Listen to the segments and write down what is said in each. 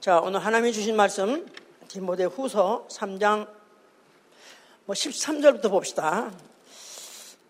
자, 오늘 하나님이 주신 말씀 디모데 후서 3장 뭐 13절부터 봅시다.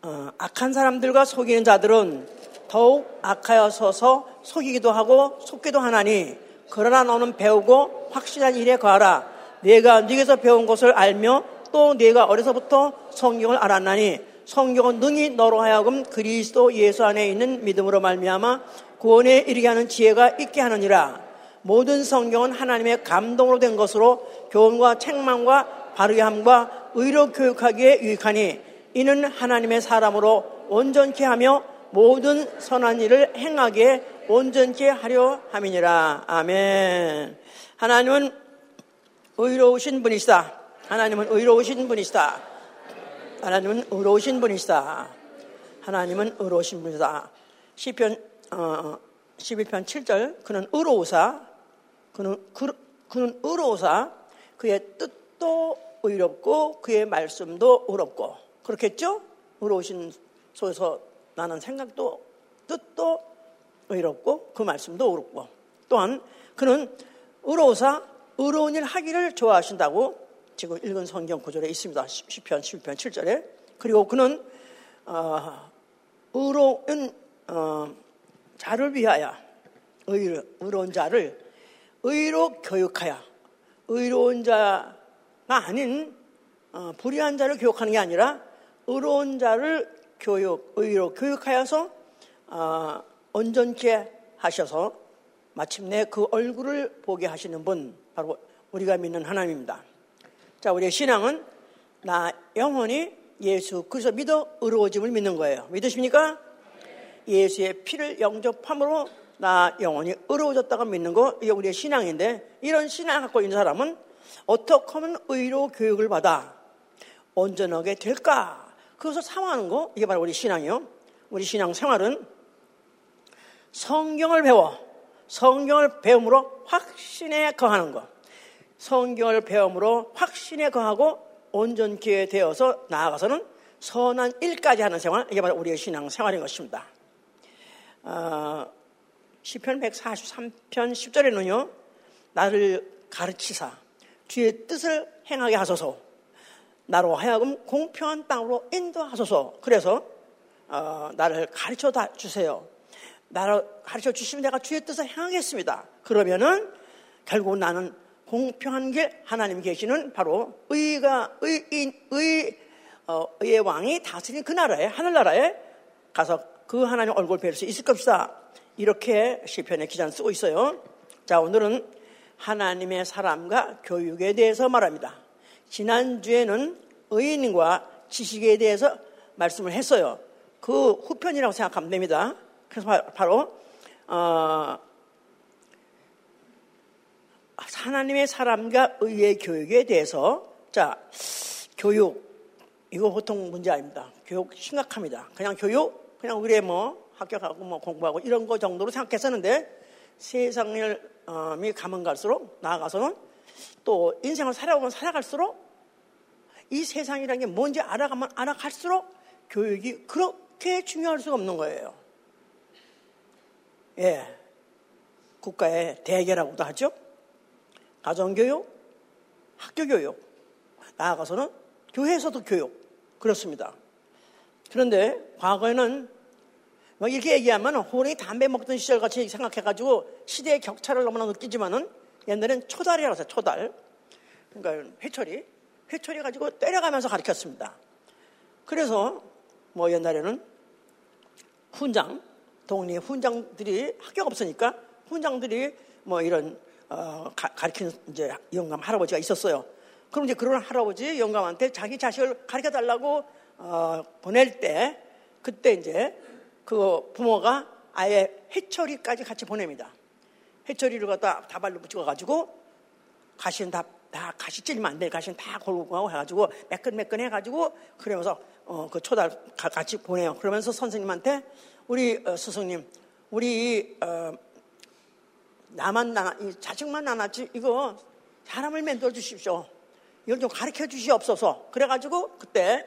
어, 악한 사람들과 속이는 자들은 더욱 악하여 서서 속이기도 하고 속기도 하나니 그러나 너는 배우고 확실한 일에 거하라. 내가 네게서 배운 것을 알며 또 네가 어려서부터 성경을 알았나니 성경은 능히 너로 하여금 그리스도 예수 안에 있는 믿음으로 말미암아 구원에 이르게 하는 지혜가 있게 하느니라. 모든 성경은 하나님의 감동으로 된 것으로 교훈과 책망과 바르게 함과 의로 교육하기에 유익하니 이는 하나님의 사람으로 온전케 하며 모든 선한 일을 행하기에 온전케 하려 함이니라. 아멘. 하나님은 의로우신 분이시다. 하나님은 의로우신 분이시다. 하나님은 의로우신 분이시다. 하나님은 의로우신 분이다. 시편 어, 11편 7절 그는 의로우사 그는 그, 그는 의로우사 그의 뜻도 의롭고 그의 말씀도 의롭고 그렇겠죠? 의로우신 속에서 나는 생각도 뜻도 의롭고 그 말씀도 의롭고 또한 그는 의로우사 의로운 일 하기를 좋아하신다고 지금 읽은 성경 구절에 있습니다. 10편, 11편, 7절에. 그리고 그는, 어, 의로운, 어, 자를 위하여, 의, 의로운 자를 의로 교육하여, 의로운 자가 아닌, 어, 불의한 자를 교육하는 게 아니라, 의로운 자를 교육, 의로 교육하여서, 어, 온전케 하셔서, 마침내 그 얼굴을 보게 하시는 분, 바로 우리가 믿는 하나님입니다. 자, 우리의 신앙은 나 영원히 예수 그리스도 믿어 의로워짐을 믿는 거예요. 믿으십니까? 예수의 피를 영접함으로 나 영원히 의로워졌다고 믿는 거 이게 우리의 신앙인데 이런 신앙을 갖고 있는 사람은 어떻게 하면 의로 교육을 받아 온전하게 될까? 그것을 사모하는 거 이게 바로 우리 신앙이요. 우리 신앙 생활은 성경을 배워 성경을 배움으로 확신에 거하는 것. 성경을 배움으로 확신에 거하고 온전케 되어서 나아가서는 선한 일까지 하는 생활, 이게 바로 우리의 신앙 생활인 것입니다. 어, 시편 143편 10절에는요, 나를 가르치사 주의 뜻을 행하게 하소서, 나로 하여금 공평한 땅으로 인도하소서. 그래서 어, 나를 가르쳐 주세요. 나를 가르쳐 주시면 내가 주의 뜻을 행하겠습니다. 그러면은 결국 나는 공평한 게 하나님 계시는 바로 의가 의인 의 어, 의의 왕이 다스린 그 나라에 하늘나라에 가서 그 하나님 얼굴 뵐 수 있을 것이다. 이렇게 시편의 기자는 쓰고 있어요. 자 오늘은 하나님의 사람과 교육에 대해서 말합니다. 지난주에는 의인과 지식에 대해서 말씀을 했어요. 그 후편이라고 생각하면 됩니다. 그래서 바로 어, 하나님의 사람과 의의 교육에 대해서 자 교육 이거 보통 문제 아닙니다. 교육 심각합니다. 그냥 교육 그냥 우리 뭐 가고 뭐 공부하고 이런 거 정도로 생각했었는데 세상을 이 가면 갈수록 나아가서는 또 인생을 살아보면 살아갈수록 이 세상이라는 게 뭔지 알아가면 알아갈수록 교육이 그렇게 중요할 수가 없는 거예요. 예. 국가의 대계라고도 하죠. 가정교육, 학교교육, 나아가서는 교회에서도 교육. 그렇습니다. 그런데 과거에는 뭐 이렇게 얘기하면 호랭이 담배 먹던 시절 같이 생각해가지고 시대의 격차를 너무나 느끼지만은 옛날엔 초달이라고 했어요, 초달. 그러니까 회초리. 회초리 가지고 때려가면서 가르쳤습니다. 그래서 뭐 옛날에는 훈장, 동네 훈장들이 학교가 없으니까 훈장들이 뭐 이런 어, 가르치는 이제 영감 할아버지가 있었어요. 그럼 이제 그런 할아버지 영감한테 자기 자식을 가르쳐 달라고 어, 보낼 때 그때 이제 그 부모가 아예 해처리까지 같이 보냅니다. 해처리를 갖다 다발로 붙여 가지고 가시는 다, 다 가시 찔리면 안 돼. 가시는 다 골고 하고 해가지고 매끈매끈 해가지고 그러면서 어, 그 초달 같이 보내요. 그러면서 선생님한테 우리 어, 스승님, 우리 어, 나만 나, 자식만 나눴지 이거 사람을 만들어 주십시오. 이걸 좀 가르쳐 주시옵소서. 그래가지고 그때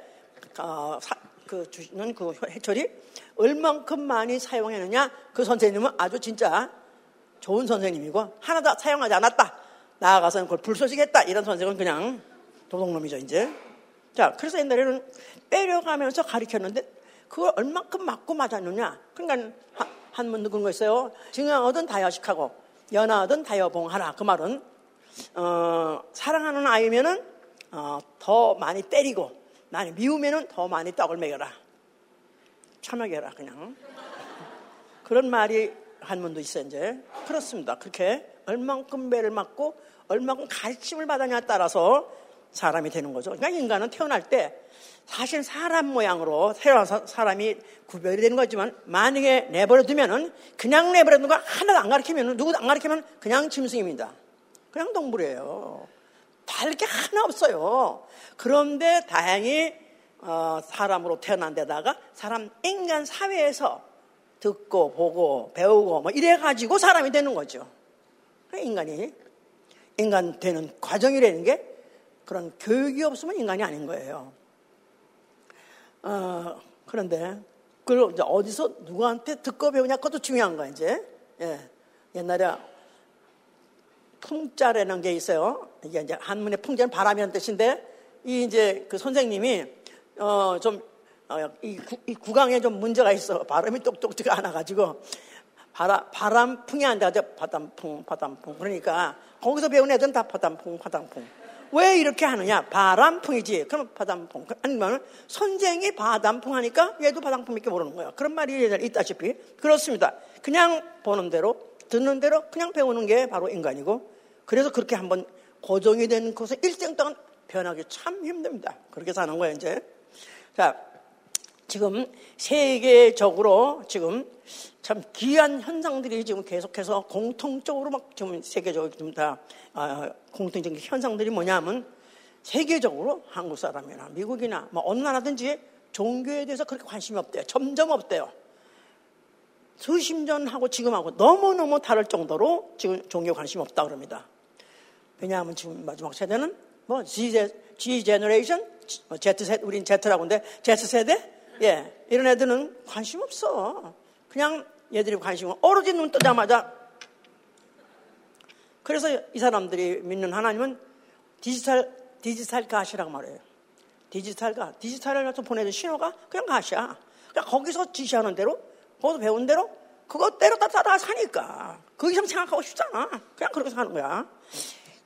어, 사, 그 주시는 그 해철이 얼만큼 많이 사용했느냐 그 선생님은 아주 진짜 좋은 선생님이고 하나도 사용하지 않았다. 나아가서는 그걸 불쏘시겠다. 이런 선생은 그냥 도둑놈이죠, 이제. 자, 그래서 옛날에는 빼려가면서 가르쳤는데 그걸 얼만큼 맞고 맞았느냐. 그러니까 한문 누군 거 있어요. 증여하든 다여식하고 연하든 다여봉하라. 그 말은 어, 사랑하는 아이면은 어, 더 많이 때리고 많이 미우면은 더 많이 떡을 먹여라. 해라 그냥. 그런 말이 한문도 있어요 이제. 그렇습니다. 그렇게 얼만큼 배를 맞고 얼만큼 가르침을 받았냐에 따라서 사람이 되는 거죠. 그러니까 인간은 태어날 때 사실 사람 모양으로 태어나서 사람이 구별이 되는 거지만 만약에 내버려 두면은 그냥 내버려 두는 거 하나도 안 가르치면 누구도 안 가르치면 그냥 짐승입니다. 그냥 동물이에요. 다를 게 하나 없어요. 그런데 다행히 어, 사람으로 태어난 데다가 사람 인간 사회에서 듣고 보고 배우고 뭐 이래 가지고 사람이 되는 거죠. 인간이 인간 되는 과정이라는 게 그런 교육이 없으면 인간이 아닌 거예요. 어, 그런데 그걸 이제 어디서 누구한테 듣고 배우냐 그것도 중요한 거야 이제. 예. 옛날에 풍자라는 게 있어요. 이게 이제 한문의 풍자는 바람이라는 뜻인데 이 이제 그 선생님이 어좀 어, 이, 이 구강에 좀 문제가 있어. 발음이 똑똑지가 않아가지고 바람, 바람풍이 안 돼가지고 바람풍, 바람풍. 그러니까 거기서 배운 애들은 다 바람풍, 바람풍. 왜 이렇게 하느냐? 바람풍이지. 그럼 바람풍. 아니면 선생이 바람풍 하니까 얘도 바람풍밖에 모르는 거야. 그런 말이 있다시피. 그렇습니다. 그냥 보는 대로, 듣는 대로 그냥 배우는 게 바로 인간이고 그래서 그렇게 한번 고정이 된 것을 일생 동안 변하기 참 힘듭니다. 그렇게 사는 거예요, 이제. 자, 지금 세계적으로 지금 참 귀한 현상들이 지금 계속해서 공통적으로 막 지금 세계적으로 지금 다 아, 공통적인 현상들이 뭐냐면 세계적으로 한국 사람이나 미국이나 뭐 어느 나라든지 종교에 대해서 그렇게 관심이 없대요. 점점 없대요. 수십 년하고 지금하고 너무너무 다를 정도로 지금 종교 관심 없다 그럽니다. 왜냐하면 지금 마지막 세대는 뭐 G, G 제너레이션, Z 세대, 우린 Z라고 하는데 Z 세대? 예, 이런 애들은 관심 없어. 그냥 얘들이 관심은 오로지 눈 뜨자마자 그래서 이 사람들이 믿는 하나님은 디지털 디지털 가시라고 말해요. 디지털 가 디지털을 가서 보내준 신호가 그냥 가시야. 그냥 거기서 지시하는 대로 거기서 배운 대로 그것대로 다 따라 사니까 그 이상 생각하고 싶잖아. 그냥 그렇게 사는 거야.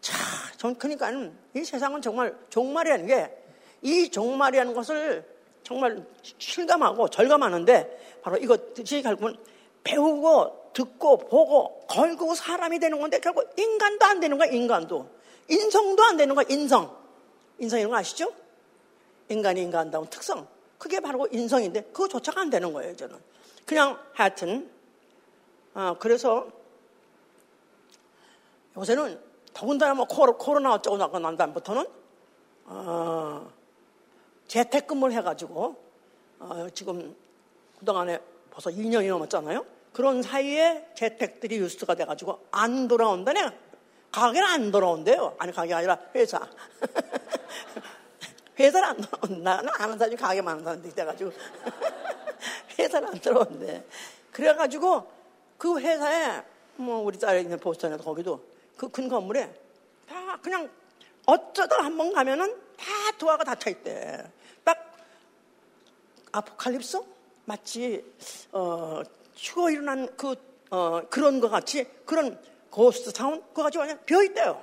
자, 전 그러니까 이 세상은 정말 종말이라는 게 이 종말이라는 것을 정말 실감하고 절감하는데 바로 이것이 결국은 배우고 듣고 보고 걸고 사람이 되는 건데 결국 인간도 안 되는 거야 인간도. 인성도 안 되는 거야 인성. 인성 이런 거 아시죠? 인간이 인간다운 특성. 그게 바로 인성인데 그거조차가 안 되는 거예요 저는. 그냥 하여튼 어, 그래서 요새는 더군다나 뭐 코로나 어쩌고 나고 난 다음부터는 어, 재택근무를 해가지고 어, 지금 그동안에 벌써 2년이 넘었잖아요. 그런 사이에 재택들이 뉴스가 돼가지고 안 돌아온다네. 가게는 안 돌아온대요. 아니 가게가 아니라 회사. 회사를 안 돌아온다. 나는 아는 사람이 가게만 하는 사람들이 돼가지고 회사를 안 돌아온대. 그래가지고 그 회사에 뭐 우리 딸이 있는 보스턴에도 거기도 그 큰 건물에 다 그냥 어쩌다 한 번 가면은 다 도화가 닫혀 있대. 딱 아포칼립스 마치 어, 죽어 일어난 그 어, 그런 것 같이 그런 고스트 타운 그거 가지고 그냥 비어 있대요.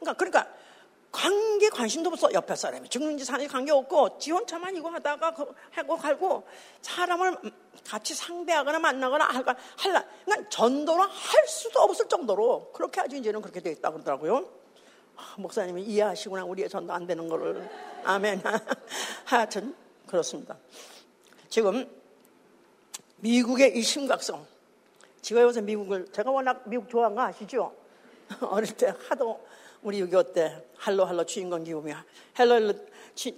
그러니까 그러니까 관계 관심도 없어 옆에 사람이 죽는지 사는지 관계 없고 지원차만 이거 하다가 그 하고 갈고 사람을 같이 상대하거나 만나거나 할까 할라 그러니까 전도를 할 수도 없을 정도로 그렇게 아주 이제는 그렇게 돼 있다 그러더라고요. 아, 목사님이 이해하시구나 우리의 전도 안 되는 거를 아멘. 하여튼 그렇습니다. 지금 미국의 이 심각성. 제가 요새 미국을, 제가 워낙 미국 좋아한 거 아시죠? 어릴 때 하도 우리 6.25 때? hello hello chewing gum give me hello hello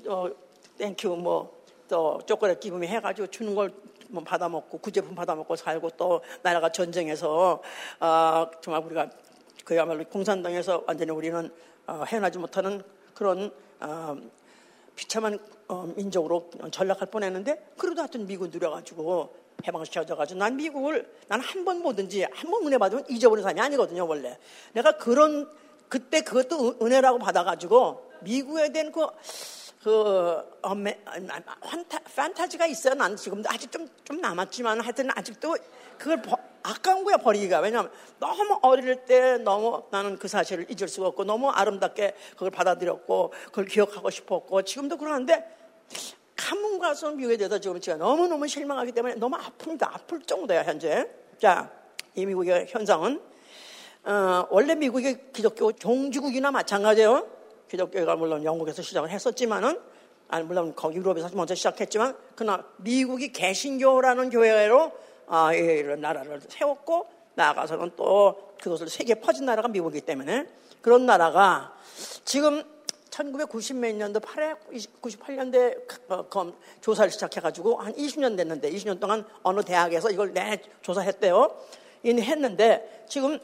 어, thank you 뭐 또 초콜릿 give me 해가지고 주는 걸 뭐 받아 먹고 구제품 받아 먹고 살고 또 나라가 전쟁해서 어, 정말 우리가 그야말로 공산당에서 완전히 우리는 어, 해나지 못하는 그런 어, 비참한 어, 민족으로 전락할 뻔했는데 그래도 하여튼 미국 누려가지고 해방시켜져가지고 난 미국을 난 한 번 보든지 한번 은혜 받으면 잊어버리는 사람이 아니거든요 원래. 내가 그런 그때 그것도 은혜라고 받아가지고 미국에 대한 그, 그, 어메, 판타, 판타지가 있어요. 난 지금도 아직 좀, 좀 남았지만 하여튼 아직도 그걸 버, 아까운 거야, 버리기가. 왜냐하면 너무 어릴 때 너무 나는 그 사실을 잊을 수가 없고 너무 아름답게 그걸 받아들였고 그걸 기억하고 싶었고 지금도 그러는데 가문 가서 미국에 대해서 지금 제가 너무너무 실망하기 때문에 너무 아픕니다. 아플 정도야, 현재. 자, 이 미국의 현상은 어, 원래 미국의 기독교 종주국이나 마찬가지예요. 기독교가 물론 영국에서 시작을 했었지만은 아니 물론 거기 유럽에서 먼저 시작했지만 그러나 미국이 개신교라는 교회로 아, 이런 나라를 세웠고 나아가서는 또 그것을 세계 퍼진 나라가 미국이기 때문에 그런 나라가 지금 1990몇 년도 8회 98년대 어, 조사를 시작해가지고 한 20년 됐는데 20년 동안 어느 대학에서 이걸 내 조사했대요. 했는데 지금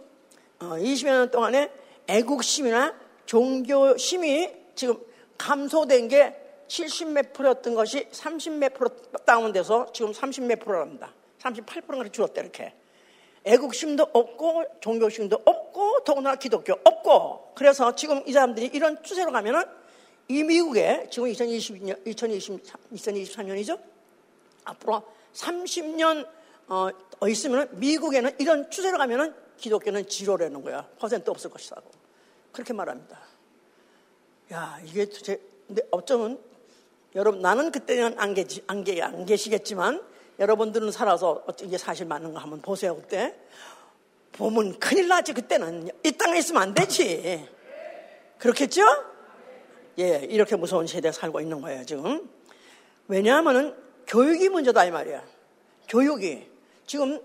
20여 어, 년 동안에 애국심이나 종교심이 지금 감소된 게 70몇 프로였던 것이 30몇 프로 다운돼서 지금 30몇 프로랍니다. 38%가 줄었대, 이렇게. 애국심도 없고, 종교심도 없고, 더구나 기독교 없고. 그래서 지금 이 사람들이 이런 추세로 가면은 이 미국에 지금 2020년, 2020, 2023년이죠? 앞으로 30년 어, 있으면 미국에는 이런 추세로 가면은 기독교는 지로라는 거야. 퍼센트 없을 것이라고. 그렇게 말합니다. 야, 이게 도대체, 근데 어쩌면 여러분, 나는 그때는 안, 계시, 안, 계, 안 계시겠지만 여러분들은 살아서 이게 사실 맞는가 한번 보세요, 그때. 보면 큰일 나지, 그때는. 이 땅에 있으면 안 되지. 그렇겠죠? 예, 이렇게 무서운 시대에 살고 있는 거예요, 지금. 왜냐하면은 교육이 문제다, 이 말이야. 교육이. 지금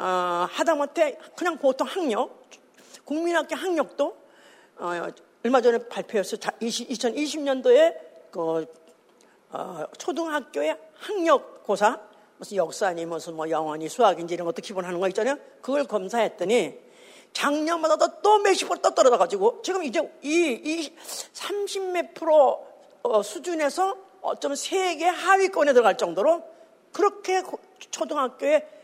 어, 하다못해 그냥 보통 학력, 국민학교 학력도 어, 얼마 전에 발표했어. 2020년도에 그 어, 초등학교의 학력 고사 무슨 역사니 무슨 뭐 영어니 수학인지 이런 것도 기본 하는 거 있잖아요. 그걸 검사했더니 작년마다 또 몇십 프로 또 떨어져가지고 지금 이제 이, 이 30몇 프로 어, 수준에서 어쩌면 세계 하위권에 들어갈 정도로 그렇게 초등학교에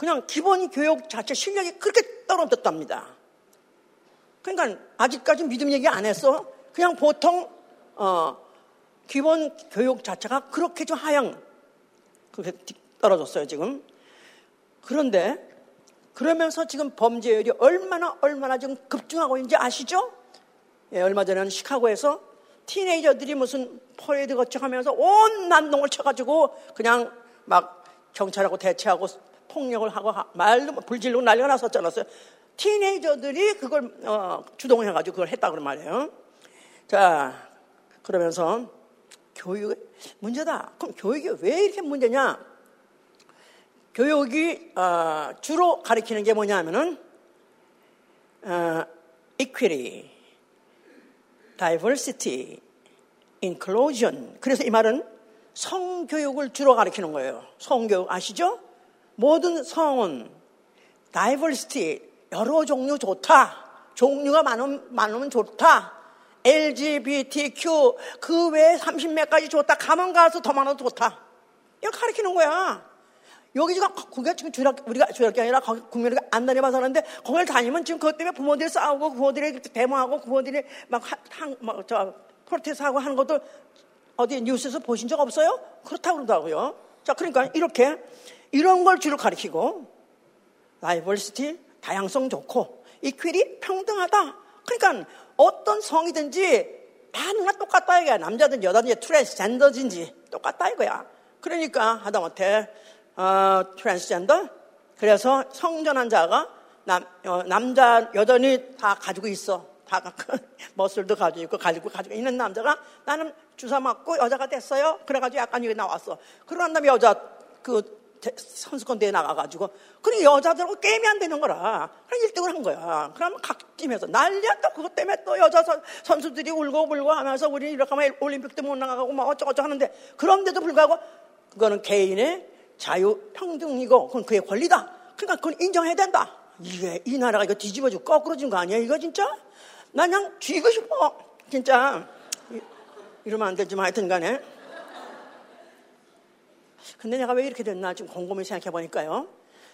그냥 기본 교육 자체 실력이 그렇게 떨어졌답니다. 그러니까 아직까지 믿음 얘기 안 했어. 그냥 보통 어, 기본 교육 자체가 그렇게 좀 하향 그렇게 떨어졌어요 지금. 그런데 그러면서 지금 범죄율이 얼마나 얼마나 지금 급증하고 있는지 아시죠? 예, 얼마 전에는 시카고에서 티네이저들이 무슨 퍼레이드 거쳐가면서 온 난동을 쳐가지고 그냥 막 경찰하고 대체하고 폭력을 하고 말도 불질르고 난리가 났었잖아요. 티네이저들이 그걸 어, 주동해가지고 그걸 했다 그런 말이에요. 자 그러면서 교육 문제다. 그럼 교육이 왜 이렇게 문제냐? 교육이 어, 주로 가리키는 게 뭐냐면은 어, equity, diversity, inclusion. 그래서 이 말은 성교육을 주로 가리키는 거예요. 성교육 아시죠? 모든 성은 다이버시티 여러 종류 좋다. 종류가 많으면, 많으면 좋다. LGBTQ 그 외에 30몇 가지 좋다. 가면 가서 더 많아도 좋다. 이거 가르치는 거야. 여기 지금 거기가 지금 주일학 우리가 주일학교 아니라 거기 국민학교 안 다녀봐서 하는데 거기를 다니면 지금 그것 때문에 부모들이 싸우고 부모들이 데모하고 부모들이 막한막저 protest 하고 하는 것도 어디 뉴스에서 보신 적 없어요? 그렇다고 그러더라고요. 자, 그러니까 이렇게 이런 걸 주로 가리키고 diversity 다양성 좋고 equal이 평등하다. 그러니까 어떤 성이든지 다 누구나 똑같다 이거야. 남자든 여자든 트랜스젠더든지 똑같다 이거야. 그러니까 하다못해 어, 트랜스젠더 그래서 성전환 자가 남, 어, 남자 여전히 다 가지고 있어. 다 머슬도 가지고 있고 가지고 가지고 있는 남자가 나는 주사 맞고 여자가 됐어요. 그래가지고 약간 여기 나왔어. 그러는 다음에 여자 그 선수권 대회 나가가지고. 그래 여자들하고 게임이 안 되는 거라. 그래 1등을 한 거야. 그러면 각 팀에서 난리야 또 그것 때문에 또 여자 선, 수들이 울고 불고 하면서 우리 이렇게 하면 올림픽도 못 나가고 막 어쩌고저쩌고 하는데 그런데도 불구하고 그거는 개인의 자유 평등이고 그건 그의 권리다. 그러니까 그건 인정해야 된다. 이게 이 나라가 이거 뒤집어지고 거꾸로진 거 아니야 이거 진짜? 나 그냥 쥐고 싶어. 진짜. 이러면 안 되지만 하여튼 간에 근데 내가 왜 이렇게 됐나 지금 곰곰이 생각해 보니까요.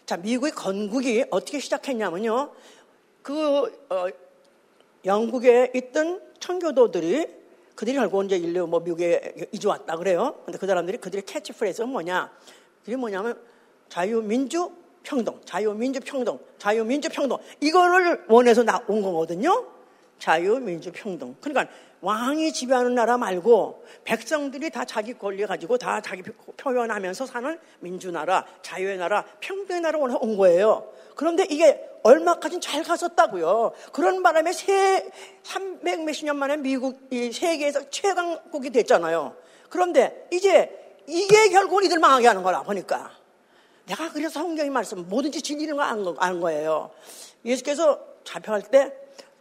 자, 미국의 건국이 어떻게 시작했냐면요. 그, 어, 영국에 있던 청교도들이 그들이 결국 이제 인류 뭐 미국에 이주 왔다 그래요. 근데 그 사람들이 그들의 캐치프레이즈가 뭐냐? 그게 뭐냐면 자유민주 평등, 자유민주 평등, 자유민주 평등. 이거를 원해서 나온 거거든요. 자유 민주 평등. 그러니까 왕이 지배하는 나라 말고 백성들이 다 자기 권리 가지고 다 자기 표현하면서 사는 민주나라, 자유의 나라, 평등의 나라 온 거예요. 그런데 이게 얼마까지 잘 갔었다고요. 그런 바람에 세, 300 몇십 년 만에 미국, 이 세계에서 최강국이 됐잖아요. 그런데 이제 이게 결국은 이들 망하게 하는 거라 보니까. 내가 그래서 성경이 말씀 뭐든지 진리는 거 아는 거예요. 예수께서 잡혀갈 때,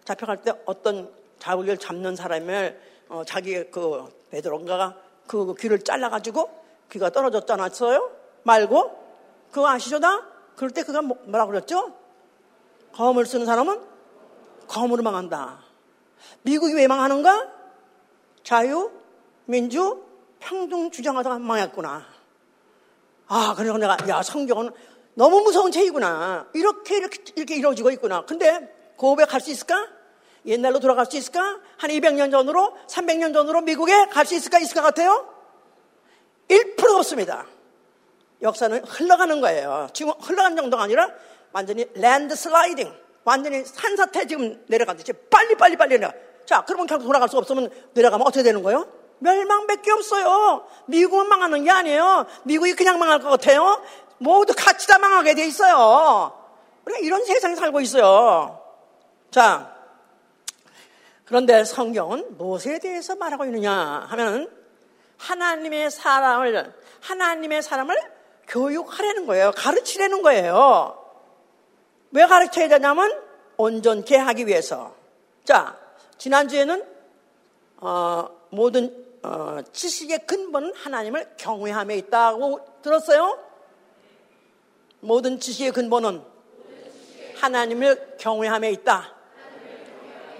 잡혀갈 때 어떤 자우리를 잡는 사람을 어, 자기 그 베드로인가가 그 귀를 잘라가지고 귀가 떨어졌잖아요. 말고 그거 아시죠 다? 그럴 때 그가 뭐, 뭐라 그랬죠? 검을 쓰는 사람은 검으로 망한다. 미국이 왜 망하는가? 자유, 민주, 평등 주장하다가 망했구나. 아, 그래서 내가, 야, 성경은 너무 무서운 책이구나. 이렇게, 이렇게, 이렇게 이루어지고 있구나. 근데 고백할 수 있을까? 옛날로 돌아갈 수 있을까? 한 200년 전으로, 300년 전으로 미국에 갈 수 있을까? 있을 것 같아요? 1% 없습니다. 역사는 흘러가는 거예요. 지금 흘러가는 정도가 아니라 완전히 랜드 슬라이딩. 완전히 산사태 지금 내려가듯이 빨리 빨리 빨리 내려가. 자, 그러면 결국 돌아갈 수 없으면 내려가면 어떻게 되는 거예요? 멸망밖에 없어요. 미국은 망하는 게 아니에요. 미국이 그냥 망할 것 같아요. 모두 같이 다 망하게 돼 있어요. 우리가 이런 세상에 살고 있어요. 자, 그런데 성경은 무엇에 대해서 말하고 있느냐 하면 하나님의 사람을 하나님의 사람을 교육하라는 거예요. 가르치라는 거예요. 왜 가르쳐야 되냐면 온전케 하기 위해서. 자, 지난주에는 어, 모든 어, 지식의 근본은 하나님을 경외함에 있다고 들었어요? 모든 지식의 근본은 하나님을 경외함에 있다.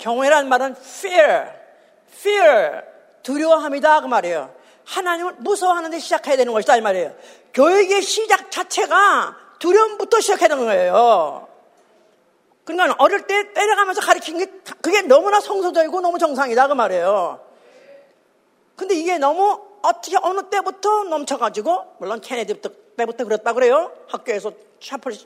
경외란 말은 fear, fear, 두려워함이다 그 말이에요. 하나님을 무서워하는데 시작해야 되는 것이다 이 말이에요. 교육의 시작 자체가 두려움부터 시작해야 되는 거예요. 그러니까 어릴 때 때려가면서 가르친 게 그게 너무나 성소적이고 너무 정상이다 그 말이에요. 근데 이게 너무 어떻게 어느 때부터 넘쳐가지고 물론 케네디 때부터 그랬다 그래요. 학교에서 챕을,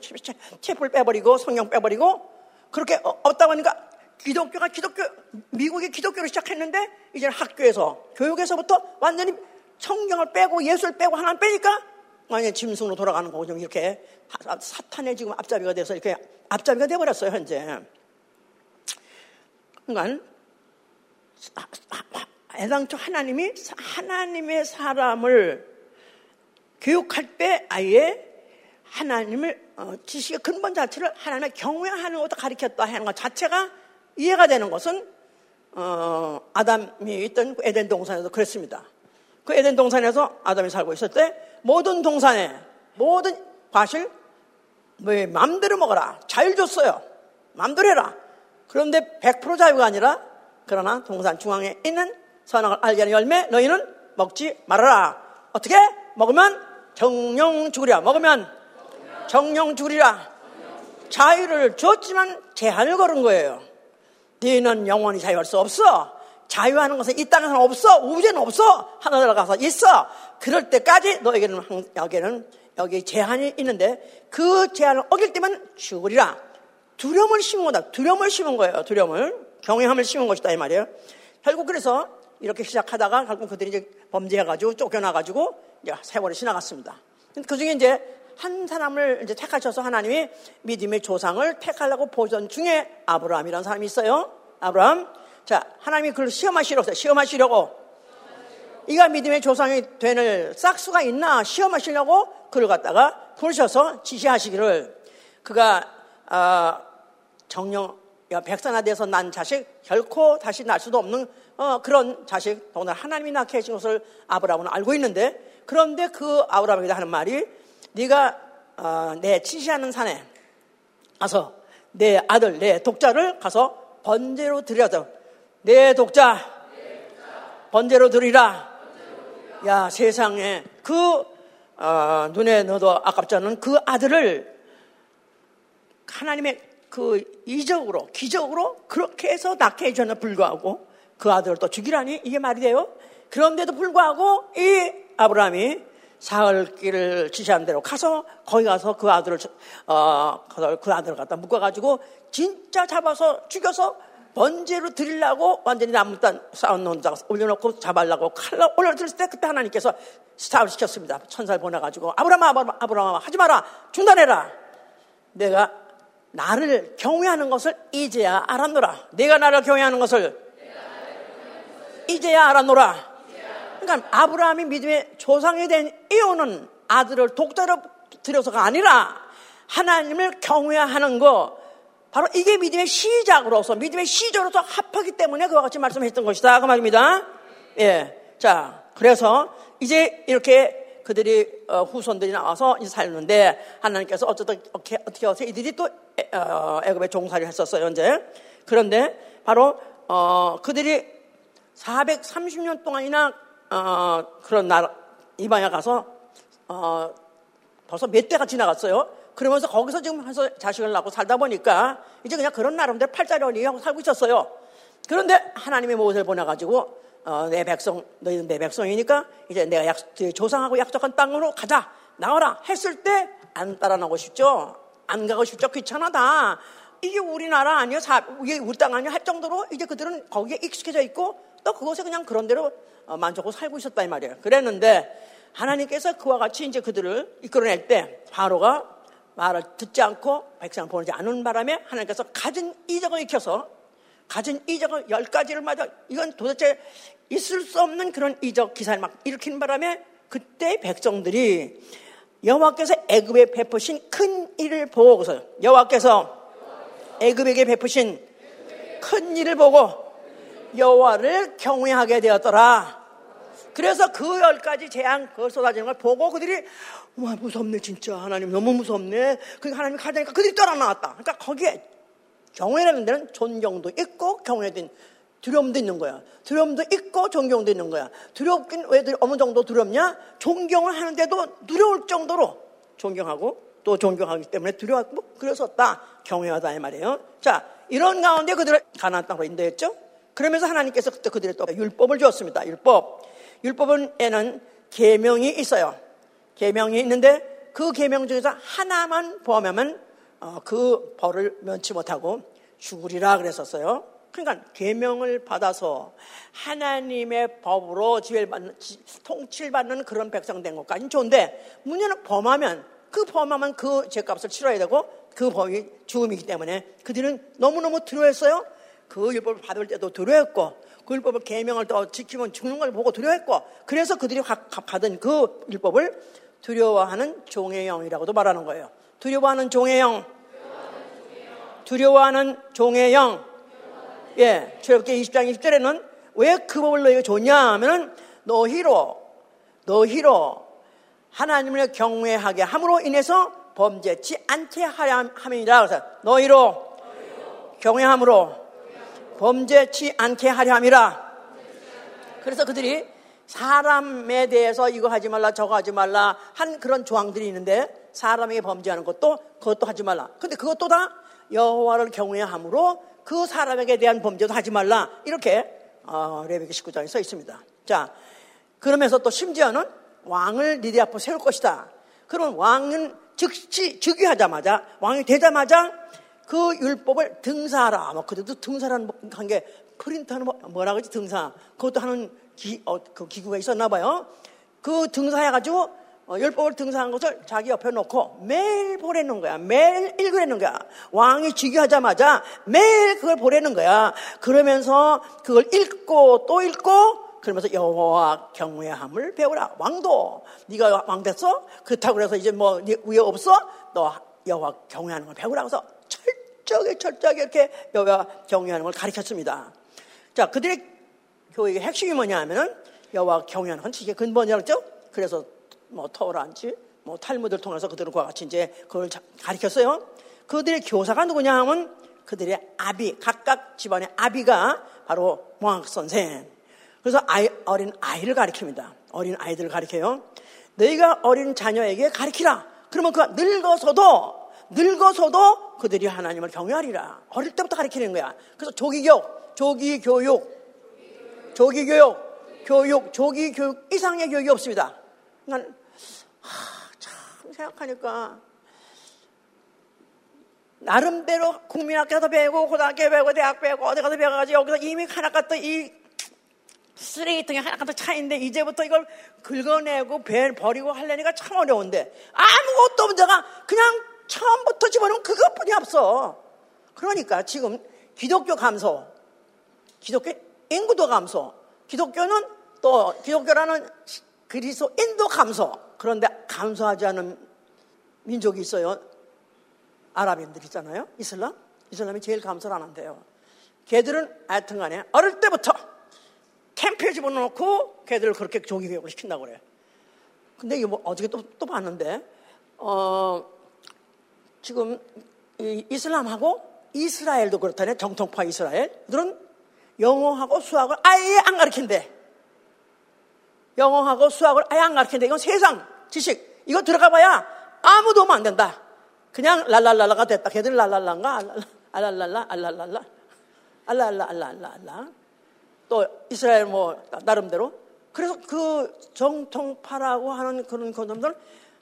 챕을 빼버리고 성경 빼버리고 그렇게 어, 없다고 하니까 기독교가 기독교 미국이 기독교로 시작했는데 이제 학교에서 교육에서부터 완전히 성경을 빼고 예수를 빼고 하나님 빼니까 완전히 짐승으로 돌아가는 거고 좀 이렇게 사탄의 지금 앞잡이가 돼서 이렇게 앞잡이가 돼버렸어요 현재. 그러니까 애당초 하나님이 하나님의 사람을 교육할 때 아예 하나님을 어, 지식의 근본 자체를 하나님의 경외하는 것도 가르쳤다 하는 것 자체가 이해가 되는 것은 어, 아담이 있던 그 에덴 동산에서 그랬습니다. 그 에덴 동산에서 아담이 살고 있을 때 모든 동산에 모든 과실 뭐 마음대로 먹어라 자율 줬어요. 마음대로 해라. 그런데 100% 자유가 아니라 그러나 동산 중앙에 있는 선악을 알게 하는 열매 너희는 먹지 말아라. 어떻게? 먹으면 정령 죽으리라. 먹으면 정령 죽으리라. 자유를 줬지만 제한을 걸은 거예요. 너희는 영원히 자유할 수 없어. 자유하는 것은 이 땅에는 없어. 우주에는 없어. 하늘에 가서 있어. 그럴 때까지 너에게는 여기는 여기 제한이 있는데 그 제한을 어길 때면 죽으리라. 두려움을 심은 거다. 두려움을 심은 거예요. 두려움을. 경외함을 심은 것이다. 이 말이에요. 결국 그래서 이렇게 시작하다가 결국 그들이 이제 범죄해가지고 쫓겨나가지고 이제 세월이 지나갔습니다. 그 중에 이제 한 사람을 이제 택하셔서 하나님이 믿음의 조상을 택하려고 보전 중에 아브라함이라는 사람이 있어요. 아브라함. 자, 하나님이 그걸 시험하시려고 시험하시려고. 이가 믿음의 조상이 되는 싹수가 있나 시험하시려고 그를 갖다가 부르셔서 지시하시기를 그가 어, 정령 백산화 돼서 난 자식 결코 다시 날 수도 없는 어, 그런 자식 오늘 하나님이 낳게 해준 것을 아브라함은 알고 있는데 그런데 그 아브라함에게 하는 말이 네가 어, 내 지시하는 산에 가서 내 아들 내 독자를 가서 번제로 드려서 내 독자 번제로 드리라 야 세상에 그 어, 눈에 넣어도 아깝지 않은 그 아들을 하나님의 그 이적으로 기적으로 그렇게 해서 낳게 해줬나 불구하고 그 아들을 또 죽이라니 이게 말이 돼요? 그런데도 불구하고 이 아브라함이 사흘 길을 지시한 대로 가서 거기 가서 그 아들을 어, 그 아들을 갖다 묶어가지고 진짜 잡아서 죽여서 번제로 드리려고 완전히 나무단 쌓아놓는다 올려놓고 잡으려고 칼로 올려드렸을 때 그때 하나님께서 스탑을 시켰습니다. 천사를 보내가지고 아브라함 아브라함 아브라함 하지 마라 중단해라. 내가 나를 경외하는 것을 이제야 알았노라. 내가 나를 경외하는 것을 이제야 알았노라. 그러니까 아브라함이 믿음의 조상이 된 이유는 아들을 독자로 들여서가 아니라 하나님을 경외하는 거. 바로 이게 믿음의 시작으로서 믿음의 시작으로서 합하기 때문에 그와 같이 말씀했던 것이다. 그 말입니다. 예, 자 그래서 이제 이렇게 그들이 어, 후손들이 나와서 이제 살는데 하나님께서 어쨌든 어떻게 어떻게 해서 이들이 또 어, 애굽에 종살이를 했었어요 이제. 그런데 바로 어, 그들이 430년 동안이나 어, 그런 나라 이방에 가서 어, 벌써 몇 대가 지나갔어요. 그러면서 거기서 지금 해서 자식을 낳고 살다 보니까 이제 그냥 그런 나름대로 팔자려니 하고 살고 있었어요. 그런데 하나님의 모세를 보내가지고 어, 내 백성 너희는 내 백성이니까 이제 내가 약, 조상하고 약속한 땅으로 가자 나와라 했을 때 안 따라 나오고 싶죠. 안 가고 싶죠. 귀찮아다. 이게 우리나라 아니야? 이게 우리 땅 아니야? 할 정도로 이제 그들은 거기에 익숙해져 있고 또 그곳에 그냥 그런 대로 어, 만족하고 살고 있었다 이 말이에요. 그랬는데 하나님께서 그와 같이 이제 그들을 이끌어낼 때 바로가 말을 듣지 않고 백성을 보내지 않은 바람에 하나님께서 가진 이적을 익혀서 가진 이적을 열 가지를 맞아 이건 도대체 있을 수 없는 그런 이적 기사를 막 일으키는 바람에 그때 백성들이 여호와께서 애굽에 베푸신 큰 일을 보고서 여호와께서 애굽에게 베푸신 큰 일을 보고 여호와를 경외하게 되었더라. 그래서 그 열 가지 재앙 그 쏟아지는 걸 보고 그들이 와 무섭네 진짜 하나님 너무 무섭네. 그러니까 하나님 가자니까 그들이 떠나 나왔다. 그러니까 거기에 경외라는 데는 존경도 있고 있는 두려움도 있는 거야. 두려움도 있고 존경도 있는 거야. 두렵긴 왜 어느 정도 두렵냐? 존경을 하는데도 두려울 정도로 존경하고 또 존경하기 때문에 두려웠고 그랬었다. 경외하다 이 말이에요. 자 이런 가운데 그들을 가나안 땅으로 인도했죠. 그러면서 하나님께서 그때 그들의 또 율법을 주었습니다. 율법. 율법은에는 계명이 있어요. 계명이 있는데 그 계명 중에서 하나만 포함하면 어, 그 벌을 면치 못하고 죽으리라 그랬었어요. 그러니까 계명을 받아서 하나님의 법으로 지배받는 통치받는 그런 백성 된 것까지는 좋은데 문제는 범하면 그 범하면 그 죄값을 치러야 되고 그 법이 죽음이기 때문에 그들은 너무너무 두려워했어요. 그 율법을 받을 때도 두려웠고 그 율법을 계명을 또 지키면 죽는 걸 보고 두려웠고 그래서 그들이 받은 그 율법을 두려워하는 종의 영이라고도 말하는 거예요. 두려워하는 종의 영. 두려워하는 종의 영. 예, 출애굽기 20장 20절에는 왜 그 법을 너희가 줬냐 하면은 너희로 너희로 하나님을 경외하게 함으로 인해서 범죄치 않게 하려 함이라 그래서 너희로 경외함으로 범죄치 않게 하려 함이라. 그래서 그들이 사람에 대해서 이거 하지 말라 저거 하지 말라 한 그런 조항들이 있는데 사람에게 범죄하는 것도 그것도 하지 말라. 근데 그것도 다 여호와를 경외함으로 그 사람에게 대한 범죄도 하지 말라. 이렇게 어, 레베기 19장에 써 있습니다. 자, 그러면서 또 심지어는 왕을 니네 앞으로 세울 것이다. 그런 왕은 즉시 즉위하자마자 왕이 되자마자 그 율법을 등사하라. 뭐 그래도 등사라는 한 게 프린트하는 뭐, 뭐라 그러지 등사. 그것도 하는 기, 어, 그 기구가 있었나 봐요. 그 등사해가지고 어, 율법을 등사한 것을 자기 옆에 놓고 매일 보내는 거야. 매일 읽으라는 거야. 왕이 즉위하자마자 매일 그걸 보내는 거야. 그러면서 그걸 읽고 또 읽고 그러면서 여호와 경외함을 배우라. 왕도 네가 왕 됐어? 그렇다고 해서 이제 뭐 위에 없어? 너 여호와 경외하는 걸 배우라. 그래서 철저하게 철저하게 이렇게 여호와 경외하는 걸 가르쳤습니다. 자, 그들의 교육의 핵심이 뭐냐 하면은 여호와 경외하는 건 이게 근본이었죠. 그래서 뭐 터란지 뭐 탈무드를 통해서 그들은 그와 같이 이제 그걸 가르쳤어요. 그들의 교사가 누구냐 하면 그들의 아비 각각 집안의 아비가 바로 모학 선생. 그래서 아이, 어린 아이를 가르칩니다. 어린 아이들을 가르쳐요. 너희가 어린 자녀에게 가르치라. 그러면 그가 늙어서도 늙어서도 그들이 하나님을 경외하리라. 어릴 때부터 가르치는 거야. 그래서 조기교육, 조기교육, 조기교육, 교육, 조기교육 이상의 교육이 없습니다. 난, 하, 참 생각하니까 나름대로 국민학교도 배우고 고등학교 배우고 대학 배우고 어디 가서 배워가지고 여기서 이미 하나 갖다 이 쓰레기통에 하나 갖다 차인데 이제부터 이걸 긁어내고 배 버리고 하려니까 참 어려운데 아무것도 데가 그냥 처음부터 집어넣으면 그것뿐이 없어. 그러니까 지금 기독교 감소, 기독교 인구도 감소, 기독교는 또 기독교라는 그리스도인도 감소. 그런데 감소하지 않은 민족이 있어요. 아랍인들 있잖아요. 이슬람. 이슬람이 제일 감소를 안 한대요. 걔들은 하여튼 간에 어릴 때부터 캠프에 집어넣고 걔들을 그렇게 조기 교육을 시킨다고 그래요. 근데 이거 뭐 어저께 또, 또 봤는데, 어, 지금 이슬람하고 이스라엘도 그렇다네. 정통파 이스라엘 들은 영어하고 수학을 아예 안 가르친대. 영어하고 수학을 아예 안 가르친대. 이건 세상 지식. 이거 들어가 봐야 아무 도움 안 된다. 그냥 랄랄랄라가 됐다. 걔들 랄랄라인가? 알랄랄라, 알랄랄라, 알랄라, 알라. 또 이스라엘 뭐 나름대로. 그래서 그 정통파라고 하는 그런 놈들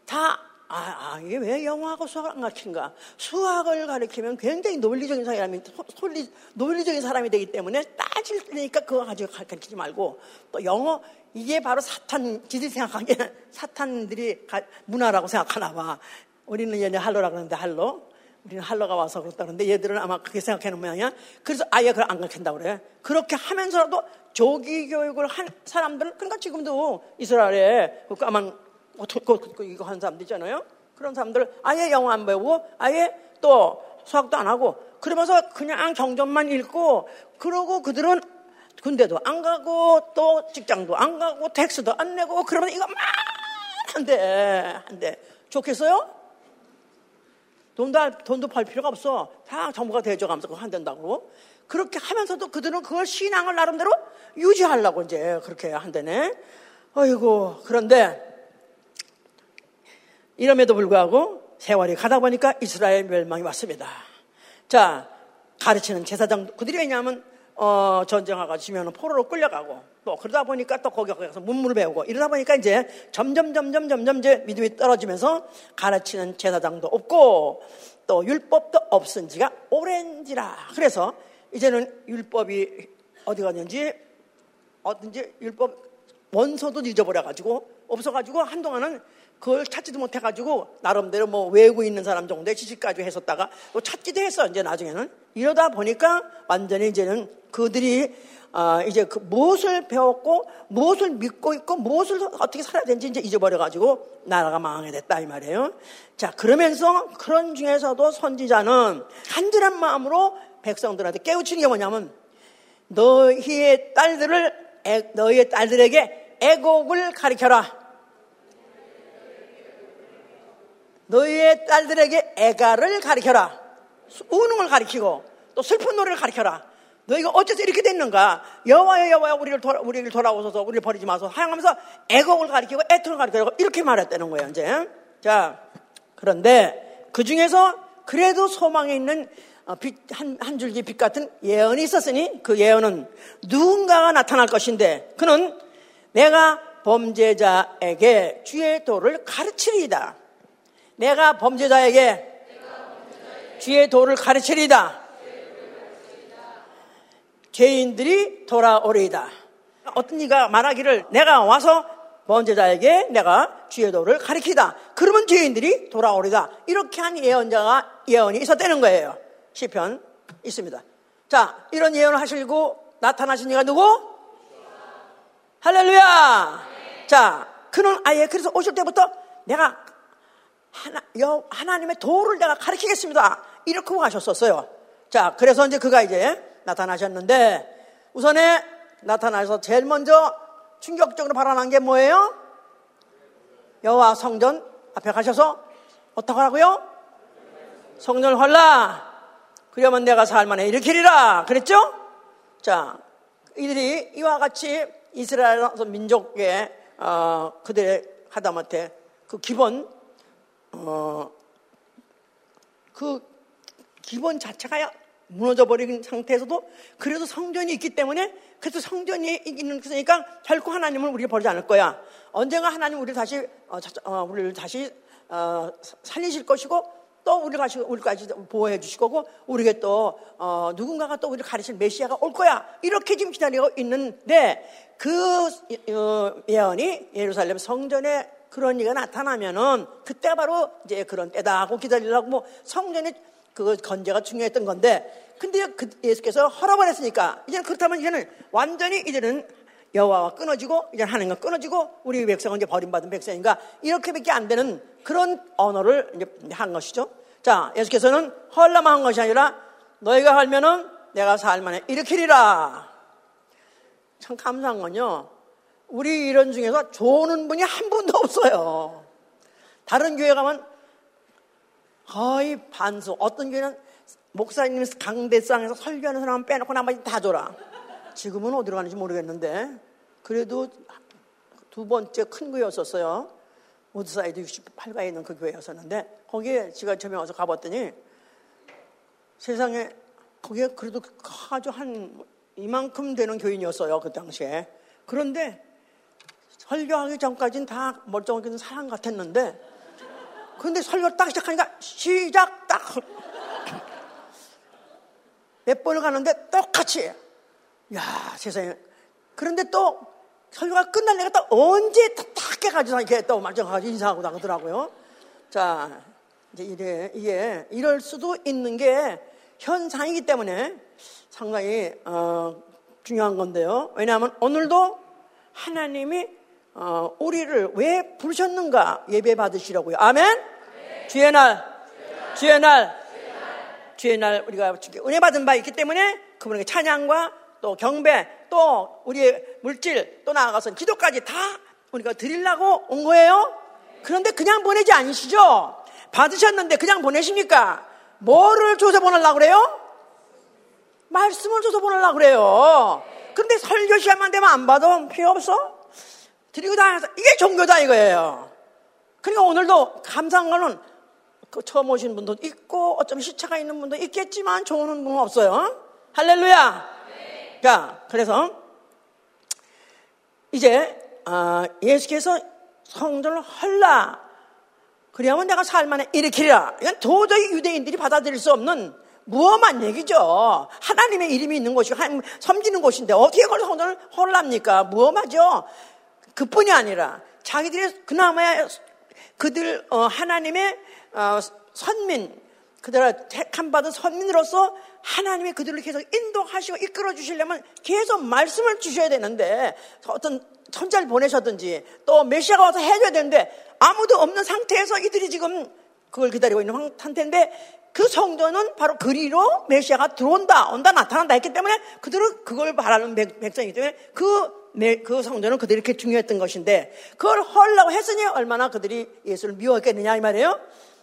다 아, 아, 이게 왜 영어하고 수학을 안 가르친가? 수학을 가르치면 굉장히 논리적인 사람이, 논리, 논리적인 사람이 되기 때문에 따질 때니까 그거 가지고 가르치지 말고 또 영어, 이게 바로 사탄, 지들이 생각하기에는 사탄들이 문화라고 생각하나 봐. 우리는 얘네 할로라 그러는데 할로. 우리는 할로가 와서 그렇다 그러는데 얘들은 아마 그렇게 생각하는 모양이야. 그래서 아예 그걸 안 가르친다고 그래. 그렇게 하면서라도 조기 교육을 한 사람들은, 그러니까 지금도 이스라엘에 그 까만 이거 하는 사람들 있잖아요. 그런 사람들 아예 영어 안 배우고 아예 또 수학도 안 하고 그러면서 그냥 경전만 읽고 그러고 그들은 군대도 안 가고 또 직장도 안 가고 텍스도 안 내고 그러면 이거 막 한대 한대 좋겠어요? 돈도 돈도 벌 필요가 없어 다 정부가 대줘가면서 그거 한다고 그렇게 하면서도 그들은 그걸 신앙을 나름대로 유지하려고 이제 그렇게 한대네. 어이고 그런데 이럼에도 불구하고 세월이 가다 보니까 이스라엘 멸망이 왔습니다. 자, 가르치는 제사장, 그들이 왜냐하면, 어, 전쟁하가 지면 포로로 끌려가고, 또 그러다 보니까 또 거기 가서 문물을 배우고, 이러다 보니까 이제 점점, 점점, 점점 이제 믿음이 떨어지면서 가르치는 제사장도 없고, 또 율법도 없은 지가 오랜지라. 그래서 이제는 율법이 어디 갔는지, 어딘지 율법 원서도 잊어버려가지고, 없어가지고 한동안은 그걸 찾지도 못해가지고 나름대로 뭐 외우고 있는 사람 정도의 지식까지 했었다가 또 찾기도 했어 이제 나중에는 이러다 보니까 완전히 이제는 그들이 아 이제 그 무엇을 배웠고 무엇을 믿고 있고 무엇을 어떻게 살아야 되는지 이제 잊어버려가지고 나라가 망하게 됐다 이 말이에요. 자 그러면서 그런 중에서도 선지자는 간절한 마음으로 백성들한테 깨우치는 게 뭐냐면 너희의 딸들을 너희의 딸들에게 애곡을 가르쳐라. 너희의 딸들에게 애가를 가르쳐라. 우는 을 가르치고 또 슬픈 노래를 가르쳐라. 너희가 어째서 이렇게 됐는가? 여호와여 여호와여 우리를 돌아, 우리를 돌아오소서 우리를 버리지 마소 하양하면서 애곡을 가르치고 애통을 가르치고 이렇게 말했다는 거예요 이제. 자 그런데 그 중에서 그래도 소망에 있는 어, 빛, 한, 한 줄기 빛 같은 예언이 있었으니 그 예언은 누군가가 나타날 것인데 그는 내가 범죄자에게 주의 도를 가르치리이다. 내가 범죄자에게 주의 도를 가르치리다. 죄인들이 돌아오리이다. 어떤 이가 말하기를 내가 와서 범죄자에게 내가 주의 도를 가르치다. 그러면 죄인들이 돌아오리다. 이렇게 한 예언자가 예언이 있었다는 거예요. 시편 있습니다. 자, 이런 예언을 하시고 나타나신 이가 누구? 할렐루야! 자, 그는 아예 그래서 오실 때부터 내가 하나, 여, 하나님의 도를 내가 가르치겠습니다. 이렇게 하셨었어요. 자, 그래서 이제 그가 이제 나타나셨는데, 우선에 나타나서 제일 먼저 충격적으로 발언한 게 뭐예요? 여호와 성전 앞에 가셔서 어떻게 하라고요? 성전을 활라. 그러면 내가 살만해 일으키리라. 그랬죠? 자, 이들이 이와 같이 이스라엘 민족의 어, 그들의 하다못해 그 기본 어, 그 기본 자체가 무너져 버린 상태에서도 그래도 성전이 있기 때문에 그래도 성전이 있는 것이니까 결코 하나님은 우리를 버리지 않을 거야. 언젠가 하나님 우리를 다시 어, 어, 우리를 다시 어, 살리실 것이고 또 우리를 가시 우리까지 보호해 주실 거고 우리에게 또 어, 누군가가 또 우리를 가르칠 메시아가 올 거야. 이렇게 지금 기다리고 있는데 그 어, 예언이 예루살렘 성전에 그런 일이 나타나면은 그때가 바로 이제 그런 때다 하고 기다리려고 뭐 성전에 그 건재가 중요했던 건데 근데 그 예수께서 허락을 했으니까 이제는 그렇다면 이제는 완전히 이제는 여호와와 끊어지고 이제 하나님과 끊어지고 우리 백성은 이제 버림받은 백성인가 이렇게밖에 안 되는 그런 언어를 이제 한 것이죠. 자 예수께서는 헐라만 한 것이 아니라 너희가 할면은 내가 살만해 일으키리라. 참 감사한 건요. 우리 이런 중에서 좋은 분이 한 분도 없어요. 다른 교회 가면 거의 반수. 어떤 교회는 목사님 강대상에서 설교하는 사람 빼놓고 나머지 다 줘라. 지금은 어디로 가는지 모르겠는데 그래도 두 번째 큰 교회였었어요. 우드사이드 68가에 있는 그 교회였었는데 거기에 제가 처음에 와서 가봤더니 세상에 거기에 그래도 아주 한 이만큼 되는 교인이었어요 그 당시에 그런데 설교하기 전까지는 다 멀쩡하게 사람 같았는데 근데 설교 딱 시작하니까 시작 딱 몇 번을 가는데 똑같이 야 세상에 그런데 또 설교가 끝날래가 또 언제 딱 깨가지고 이렇게 또 말정가지고 인사하고 나가더라고요. 자 이제 이래 이게 이럴 수도 있는 게 현상이기 때문에 상당히 어, 중요한 건데요. 왜냐하면 오늘도 하나님이 어, 우리를 왜 부르셨는가 예배 받으시려고요. 아멘. 네. 주의 날, 주의 날, 주의 날 우리가 은혜 받은 바 있기 때문에 그분에게 찬양과 또 경배 또 우리의 물질 또 나아가서 기도까지 다 우리가 드리려고 온 거예요. 그런데 그냥 보내지 않으시죠? 받으셨는데 그냥 보내십니까? 뭐를 줘서 보내려고 그래요? 말씀을 줘서 보내려고 그래요. 그런데 설교 시간만 되면 안 받아 필요 없어? 드리고 다녀서 이게 종교다 이거예요. 그러니까 오늘도 감사한 거는 그 처음 오신 분도 있고 어쩌면 시차가 있는 분도 있겠지만 좋은 분은 없어요. 할렐루야. 네. 자, 그래서 이제 아, 예수께서 성전을 헐라 그리하면 내가 살만에 일으키리라. 이건 도저히 유대인들이 받아들일 수 없는 무엄한 얘기죠. 하나님의 이름이 있는 곳이고 섬기는 곳인데 어떻게 그걸 성전을 헐랍니까? 무엄하죠. 그뿐이 아니라 자기들이 그나마야 그들 어, 하나님의 어, 선민 그들을 택함 받은 선민으로서 하나님이 그들을 계속 인도하시고 이끌어 주시려면 계속 말씀을 주셔야 되는데 어떤 천자를 보내셨든지 또 메시아가 와서 해줘야 되는데 아무도 없는 상태에서 이들이 지금 그걸 기다리고 있는 상태인데 그 성도는 바로 그리로 메시아가 들어온다, 온다, 나타난다 했기 때문에 그들은 그걸 바라는 백성이기 때문에 그 그 성전은 그들이 이렇게 중요했던 것인데 그걸 헐라고 했으니 얼마나 그들이 예수를 미워했겠느냐 이 말이에요.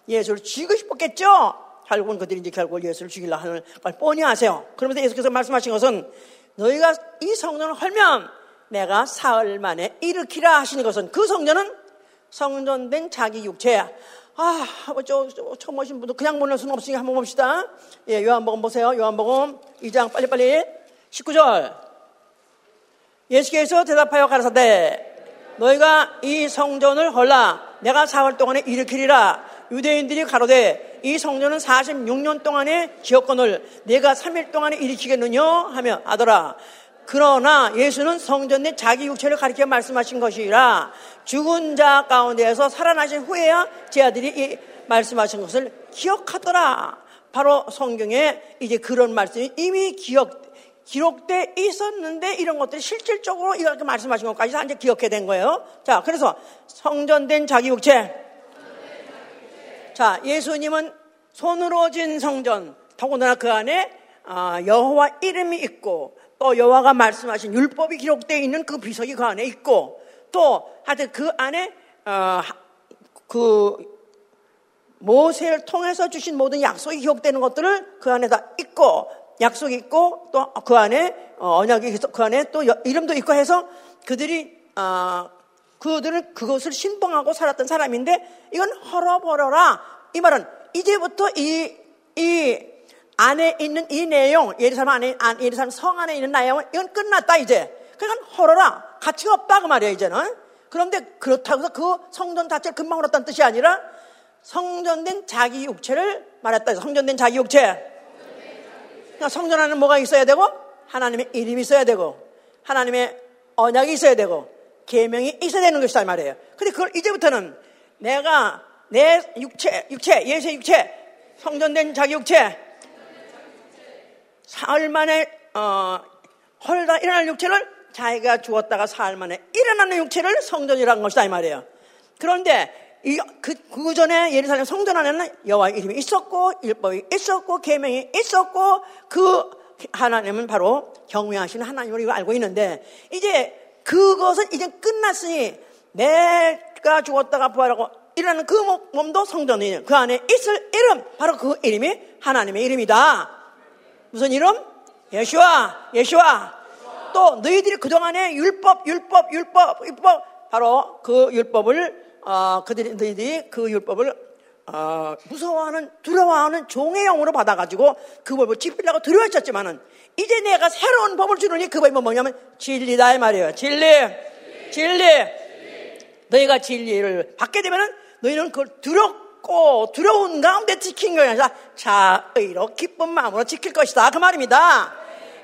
예수를 죽이고 싶었겠죠. 결국은 그들이 이제 결국 예수를 죽이려 하는 걸 뻔히 아세요. 그러면서 예수께서 말씀하신 것은 너희가 이 성전을 헐면 내가 사흘 만에 일으키라 하시는 것은 그 성전은 성전된 자기 육체야. 아, 뭐 저, 저, 처음 오신 분도 그냥 보낼 수는 없으니까 한번 봅시다. 예, 요한복음 보세요. 요한복음 2장 빨리빨리. 19절. 예수께서 대답하여 가라사대 너희가 이 성전을 헐라. 내가 사흘 동안에 일으키리라. 유대인들이 가로되 이 성전은 46년 동안의 기업권을 내가 3일 동안에 일으키겠느냐? 하며 하더라. 그러나 예수는 성전 내 자기 육체를 가리켜 말씀하신 것이라. 죽은 자 가운데에서 살아나신 후에야 제 아들이 이 말씀하신 것을 기억하더라. 바로 성경에 이제 그런 말씀이 이미 기억 기록돼 있었는데 이런 것들이 실질적으로 이렇게 말씀하신 것까지 다 이제 기억해 된 거예요. 자, 그래서 성전된 자기 육체. 자, 예수님은 손으로 진 성전, 더군다나 그 안에 아, 여호와 이름이 있고 또 여호와가 말씀하신 율법이 기록되어 있는 그 비석이 그 안에 있고 또 하여튼 그 안에 어, 그 모세를 통해서 주신 모든 약속이 기록되는 것들을 그 안에 다 있고 약속이 있고 또 그 안에 어, 언약이 그 안에 또 이름도 있고 해서 그들이 어, 그들은 그것을 신봉하고 살았던 사람인데 이건 헐어버려라. 이 말은 이제부터 이, 이 안에 있는 이 내용, 예루살렘 안에, 예루살렘 성 안에 있는 내용은 이건 끝났다 이제. 그러니까 헐어라. 가치가 없다 그 말이에요 이제는. 그런데 그렇다고 해서 그 성전 자체를 금방 얻었다는 뜻이 아니라 성전된 자기 육체를 말했다. 성전된 자기 육체. 그러니까 성전 안에 뭐가 있어야 되고 하나님의 이름이 있어야 되고 하나님의 언약이 있어야 되고 계명이 있어야 되는 것이다 말이에요. 근데 그걸 이제부터는 내가 내 육체, 육체, 예수의 육체, 성전된 자기 육체, 사흘 만에 어, 헐다 일어날 육체를 자기가 죽었다가 사흘 만에 일어나는 육체를 성전이라는 것이다 이 말이에요. 그런데 이, 그, 그 전에 예루살렘 성전 안에는 여호와 이름이 있었고 율법이 있었고 계명이 있었고 그 하나님은 바로 경외하시는 하나님으로 이거 알고 있는데 이제 그것은 이제 끝났으니 내가 죽었다가 부활하고 일어나는 그 몸도 성전이에요. 그 안에 있을 이름 바로 그 이름이 하나님의 이름이다. 무슨 이름? 예수와 예수와 또 너희들이 그동안에 율법 율법 율법 율법 바로 그 율법을 어, 그들이 너희들이 그 율법을 어, 무서워하는 두려워하는 종의 영으로 받아가지고 그 법을 지키려고 두려워했었지만은 이제 내가 새로운 법을 주느니 그 법이 뭐냐면 진리다 이 말이에요. 진리, 진리. 너희가 진리를 받게 되면은 너희는 그걸 두렵고 두려운 가운데 지킨 아니라 자의로 기쁜 마음으로 지킬 것이다 그 말입니다.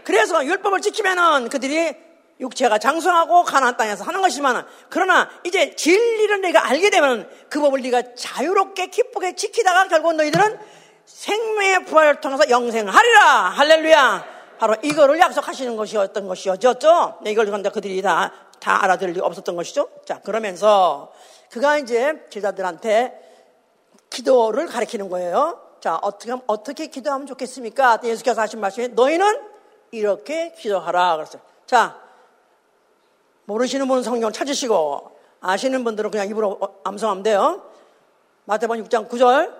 그래서 율법을 지키면은 그들이 육체가 장성하고 가나안 땅에서 하는 것이지만 그러나 이제 진리를 내가 알게 되면 그 법을 네가 자유롭게 기쁘게 지키다가 결국 너희들은 생명의 부활을 통해서 영생하리라. 할렐루야. 바로 이거를 약속하시는 것이었던 것이었죠. 네, 이걸 그런데 그들이 다, 다 알아들을 리 없었던 것이죠. 자 그러면서 그가 이제 제자들한테 기도를 가르치는 거예요. 자 어떻게 어떻게 기도하면 좋겠습니까? 예수께서 하신 말씀이 너희는 이렇게 기도하라 그랬어요. 자 모르시는 분은 성경을 찾으시고 아시는 분들은 그냥 입으로 암송하면 돼요. 마태복음 6장 9절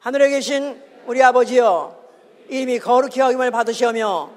하늘에 계신 우리 아버지여 이름이 거룩히 여김을 받으시오며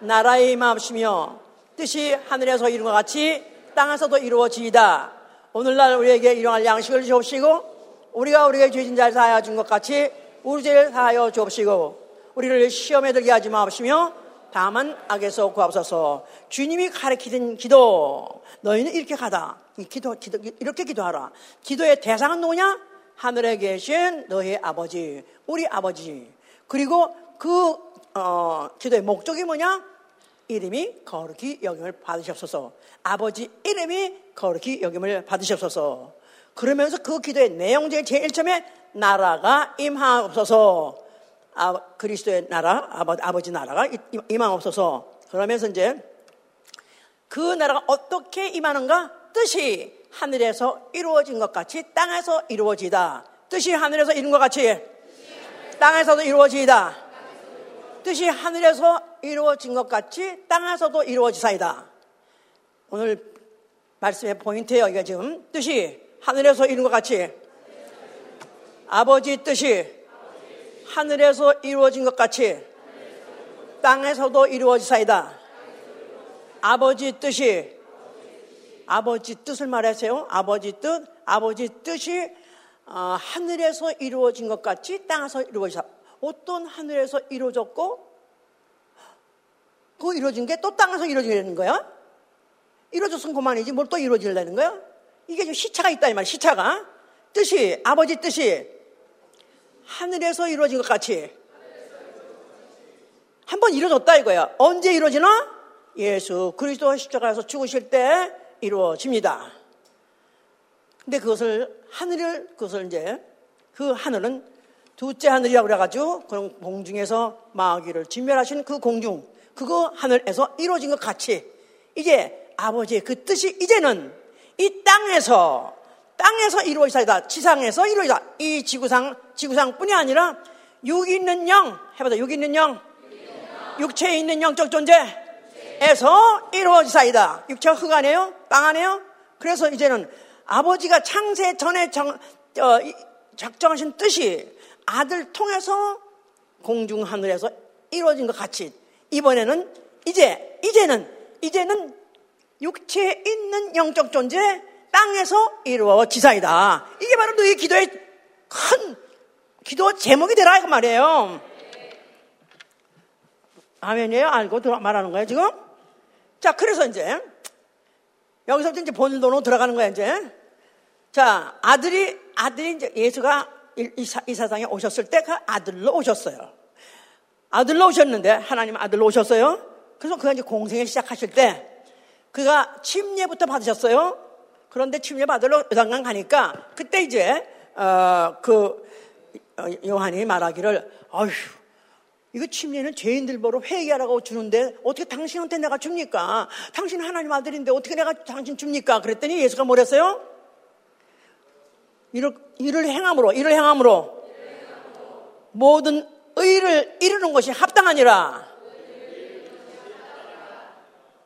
나라의 임하시며 뜻이 하늘에서 이룬 것 같이 땅에서도 이루어지이다. 오늘날 우리에게 일용할 양식을 주옵시고 우리가 우리에게 죄진 자를 사하여 준 것 같이 우리 죄를 사하여 주옵시고 우리를 시험에 들게 하지 마옵시며 다만 악에서 구하옵소서. 주님이 가르치는 기도. 너희는 이렇게 가다. 기도, 기도, 이렇게 기도하라. 기도의 대상은 누구냐? 하늘에 계신 너희 아버지, 우리 아버지. 그리고 그, 어, 기도의 목적이 뭐냐? 이름이 거룩히 여김을 받으셨소서. 아버지 이름이 거룩히 여김을 받으셨소서. 그러면서 그 기도의 내용 중에 제일 처음에 나라가 임하옵소서. 아, 그리스도의 나라, 아버, 아버지 나라가 임하옵소서. 그러면서 이제 그 나라가 어떻게 임하는가? 뜻이 하늘에서 이루어진 것 같이 땅에서 이루어지다. 뜻이 하늘에서 이룬 것 같이 땅에서도 이루어지다. 뜻이 하늘에서 이루어진 것 같이 땅에서도 이루어지사이다. 오늘 말씀의 포인트예요. 이게 지금 뜻이 하늘에서 이룬 것 같이 아버지 뜻이 하늘에서 이루어진 것 같이 땅에서도 이루어지사이다. 아버지 뜻이 아버지 뜻을 말하세요. 아버지 뜻, 아버지 뜻이 어, 하늘에서 이루어진 것 같이 땅에서 이루어지사. 어떤 하늘에서 이루어졌고 그 이루어진 게 또 땅에서 이루어지는 거야? 이루어졌으면 그만이지 뭘 또 이루어지려는 거야? 이게 좀 시차가 있다 이 말이야 시차가 뜻이 아버지 뜻이 하늘에서 이루어진 것 같이 한 번 이루어졌다 이거야. 언제 이루어지나? 예수 그리스도 십자가에서 죽으실 때 이루어집니다. 근데 그것을 하늘을 그것을 이제 그 하늘은 둘째 하늘이라고 그래가지고 그런 공중에서 마귀를 진멸하신 그 공중 그거 하늘에서 이루어진 것 같이 이제 아버지의 그 뜻이 이제는 이 땅에서 땅에서 이루어지다. 지상에서 이루어지다. 이 지구상, 지구상뿐이 아니라 육 있는 영, 해보자. 육 있는 영, 육체에 있는 영적 존재에서 이루어지사이다. 육체가 흙 아니에요? 땅 아니에요? 그래서 이제는 아버지가 창세 전에 정, 어, 작정하신 뜻이 아들 통해서 공중 하늘에서 이루어진 것 같이 이번에는 이제 이제는 이제는 육체에 있는 영적 존재 땅에서 이루어지사이다. 이게 바로 너희 기도의 큰 기도 제목이 되라 그 말이에요. 아멘이에요? 알고 말하는 거예요 지금? 자, 그래서 이제 여기서부터 이제 본론으로 들어가는 거야 이제. 자, 아들이 아들이 이제 예수가 이, 이, 이 세상에 오셨을 때 그 아들로 오셨어요. 아들로 오셨는데 하나님 아들로 오셨어요. 그래서 그가 이제 공생을 시작하실 때 그가 침례부터 받으셨어요. 그런데 침례 받으러 요단강 가니까 그때 이제 어, 그 어, 요한이 말하기를 어휴 이거 침례는 죄인들 보러 회개하라고 주는데 어떻게 당신한테 내가 줍니까? 당신 하나님 아들인데 어떻게 내가 당신 줍니까? 그랬더니 예수가 뭐랬어요? 이를, 이를 행함으로, 이를 행함으로 모든 의를 이루는 것이 합당하니라.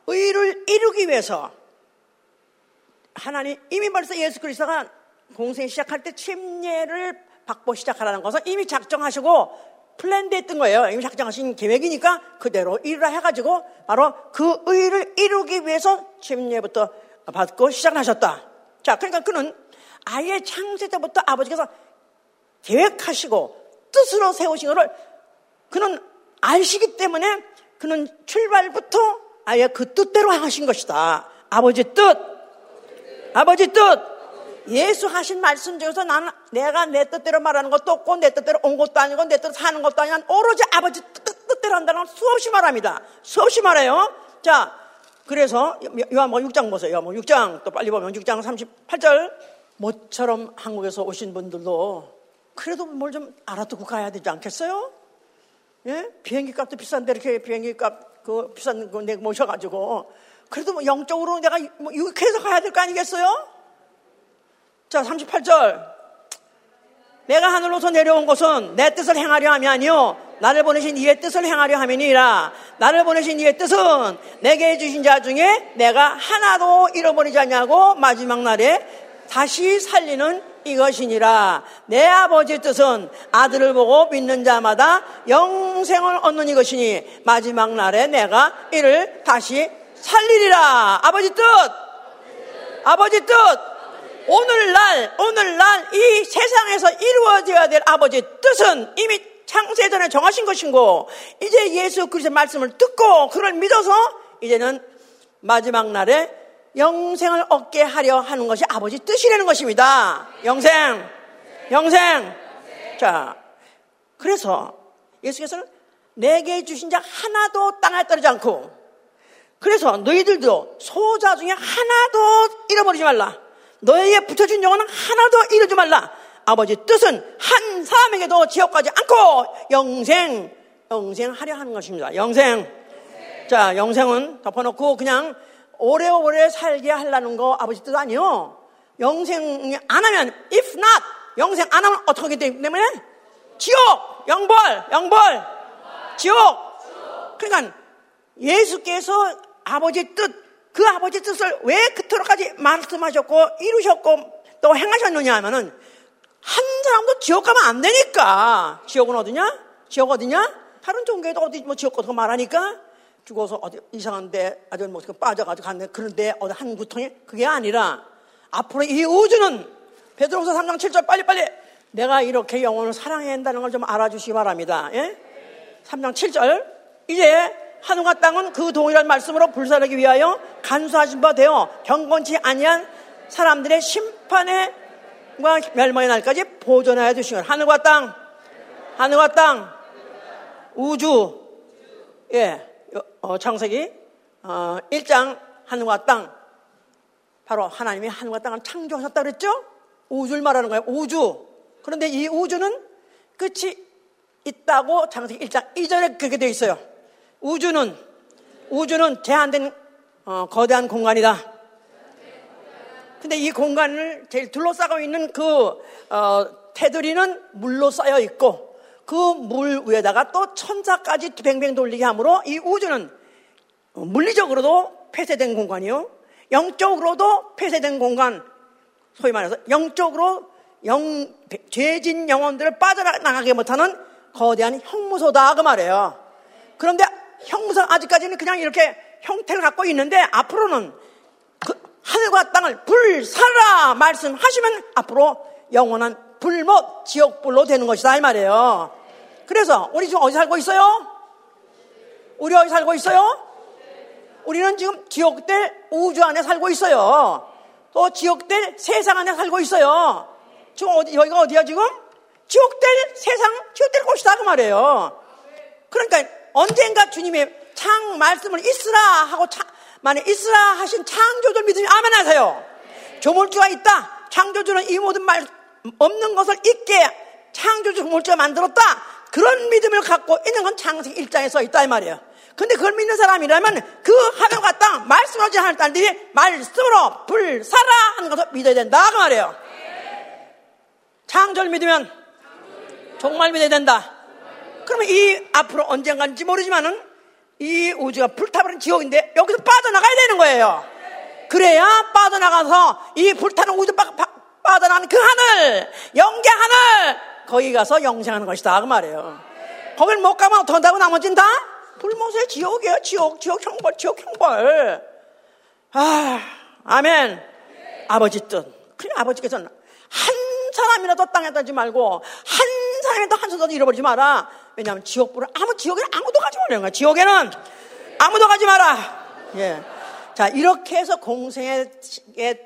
의를 이루기 위해서 하나님 이미 벌써 예수 그리스도가 공생 시작할 때 침례를 받고 시작하라는 것을 이미 작정하시고 플랜돼 있던 거예요. 이미 작정하신 계획이니까 그대로 일을 해가지고 바로 그 의를 이루기 위해서 침례부터 받고 시작하셨다. 자, 그러니까 그는 아예 창세 때부터 아버지께서 계획하시고 뜻으로 세우신 것을 그는 아시기 때문에 그는 출발부터 아예 그 뜻대로 하신 것이다. 아버지 뜻. 아버지 뜻. 예수 하신 말씀 중에서 나는 내가 내 뜻대로 말하는 것도 없고 내 뜻대로 온 것도 아니고 내 뜻대로 사는 것도 아니고 오로지 아버지 뜻, 뜻대로 한다는 걸 수없이 말합니다. 수없이 말해요. 자, 그래서 요한복 6장 보세요. 요한복 6장 또 빨리 보면 6장 38절 모처럼 한국에서 오신 분들도 그래도 뭘 좀 알아두고 가야 되지 않겠어요? 예? 비행기 값도 비싼데 이렇게 비행기 값, 그 비싼 거 내가 모셔가지고 그래도 뭐 영적으로 내가 뭐 유익해서 가야 될 거 아니겠어요? 자, 38절. 내가 하늘로서 내려온 것은 내 뜻을 행하려 함이 아니요 나를 보내신 이의 뜻을 행하려 함이니라. 나를 보내신 이의 뜻은 내게 주신 자 중에 내가 하나도 잃어버리지 않냐고 마지막 날에 다시 살리는 이것이니라. 내 아버지의 뜻은 아들을 보고 믿는 자마다 영생을 얻는 이것이니 마지막 날에 내가 이를 다시 살리리라. 아버지 뜻! 아버지 뜻! 오늘날, 오늘날 이 세상에서 이루어져야 될 아버지의 뜻은 이미 창세전에 정하신 것인고, 이제 예수 그리스도의 말씀을 듣고 그걸 믿어서 이제는 마지막 날에 영생을 얻게 하려 하는 것이 아버지 뜻이라는 것입니다. 영생, 영생. 자, 그래서 예수께서는 내게 주신 자 하나도 땅에 떨어지 않고, 그래서 너희들도 소자 중에 하나도 잃어버리지 말라. 너에게 붙여준 영혼은 하나도 잃어지 말라. 아버지 뜻은 한 사람에게도 지옥하지 않고 영생, 영생하려 하는 것입니다. 영생. 자, 영생은 덮어놓고 그냥 오래오래 살게 하려는 거 아버지 뜻 아니요. 영생 안 하면, if not, 영생 안 하면 어떻게 하기 때문에? 지옥! 영벌! 영벌! 지옥! 그러니까 예수께서 아버지 뜻, 그 아버지 뜻을 왜 그토록까지 말씀하셨고, 이루셨고, 또 행하셨느냐 하면은, 한 사람도 지옥 가면 안 되니까. 지옥은 어디냐? 지옥 어디냐? 다른 종교에도 어디 뭐 지옥 같은 거 말하니까 죽어서 어디 이상한데 아주 뭐 빠져가지고 갔는데 그런데 어디 한 구통에 그게 아니라 앞으로 이 우주는 베드로서 3장 7절 빨리빨리 내가 이렇게 영혼을 사랑해야 한다는 걸 좀 알아주시기 바랍니다. 예? 3장 7절 이제 하늘과 땅은 그 동일한 말씀으로 불사르기 위하여 간수하신 바 되어 경건치 아니한 사람들의 심판과 멸망의 날까지 보존하여 주시는 하늘과 땅 하늘과 땅 우주 예 어, 창세기 어, 1장 하늘과 땅 바로 하나님이 하늘과 땅을 창조하셨다 그랬죠? 우주를 말하는 거예요. 우주. 그런데 이 우주는 끝이 있다고 창세기 1장 2절에 그렇게 되어 있어요. 우주는 우주는 제한된 어, 거대한 공간이다. 근데 이 공간을 제일 둘러싸고 있는 그 어, 테두리는 물로 쌓여 있고 그 물 위에다가 또 천사까지 뱅뱅 돌리게 하므로 이 우주는 물리적으로도 폐쇄된 공간이요. 영적으로도 폐쇄된 공간. 소위 말해서 영적으로 영, 죄진 영혼들을 빠져나가게 못하는 거대한 형무소다. 그 말이에요. 그런데 형무소 아직까지는 그냥 이렇게 형태를 갖고 있는데 앞으로는 하늘과 땅을 불사라 말씀하시면 앞으로 영원한 불못 지옥불로 되는 것이다 이 말이에요. 그래서 우리 지금 어디 살고 있어요? 우리 어디 살고 있어요? 우리는 지금 지옥될 우주 안에 살고 있어요. 또 지옥될 세상 안에 살고 있어요. 지금 어디, 여기가 어디야 지금? 지옥될 세상, 지옥될 곳이다 그 말이에요. 그러니까 언젠가 주님의 창 말씀을 있으라 하고 차, 만에 있으라 하신 창조주를 믿으면 아멘 하세요. 조물주가 있다. 창조주는 이 모든 말 없는 것을 있게 창조주 조물주가 만들었다. 그런 믿음을 갖고 있는 건 창세기 1장에 써 있다 이 말이에요. 근데 그걸 믿는 사람이라면 그 하늘과 땅 말씀으로 하는 딸들이 말씀으로 불사라 하는 것을 믿어야 된다 그 말이에요. 창조를 믿으면 정말 믿어야 된다. 그러면 이 앞으로 언젠가인지 모르지만은 이 우주가 불타버린 지옥인데 여기서 빠져나가야 되는 거예요. 그래야 빠져나가서 이 불타는 우주 빠, 빠, 빠져나가는 그 하늘, 영계 하늘, 거기 가서 영생하는 것이다. 그 말이에요. 거길 못 가면 어떡한다고 나머지는 다? 불못의 지옥이에요. 지옥, 지옥 형벌, 지옥 형벌. 아, 아멘. 아버지 뜻. 그 아버지께서는 한 사람이라도 땅에 던지 말고 한 사람이라도 한 손도 잃어버리지 마라. 왜냐하면 지옥불은 아무 지옥에는 아무도 가지 말라는 거야. 지옥에는 아무도 가지 마라. 예. 자, 이렇게 해서 공생의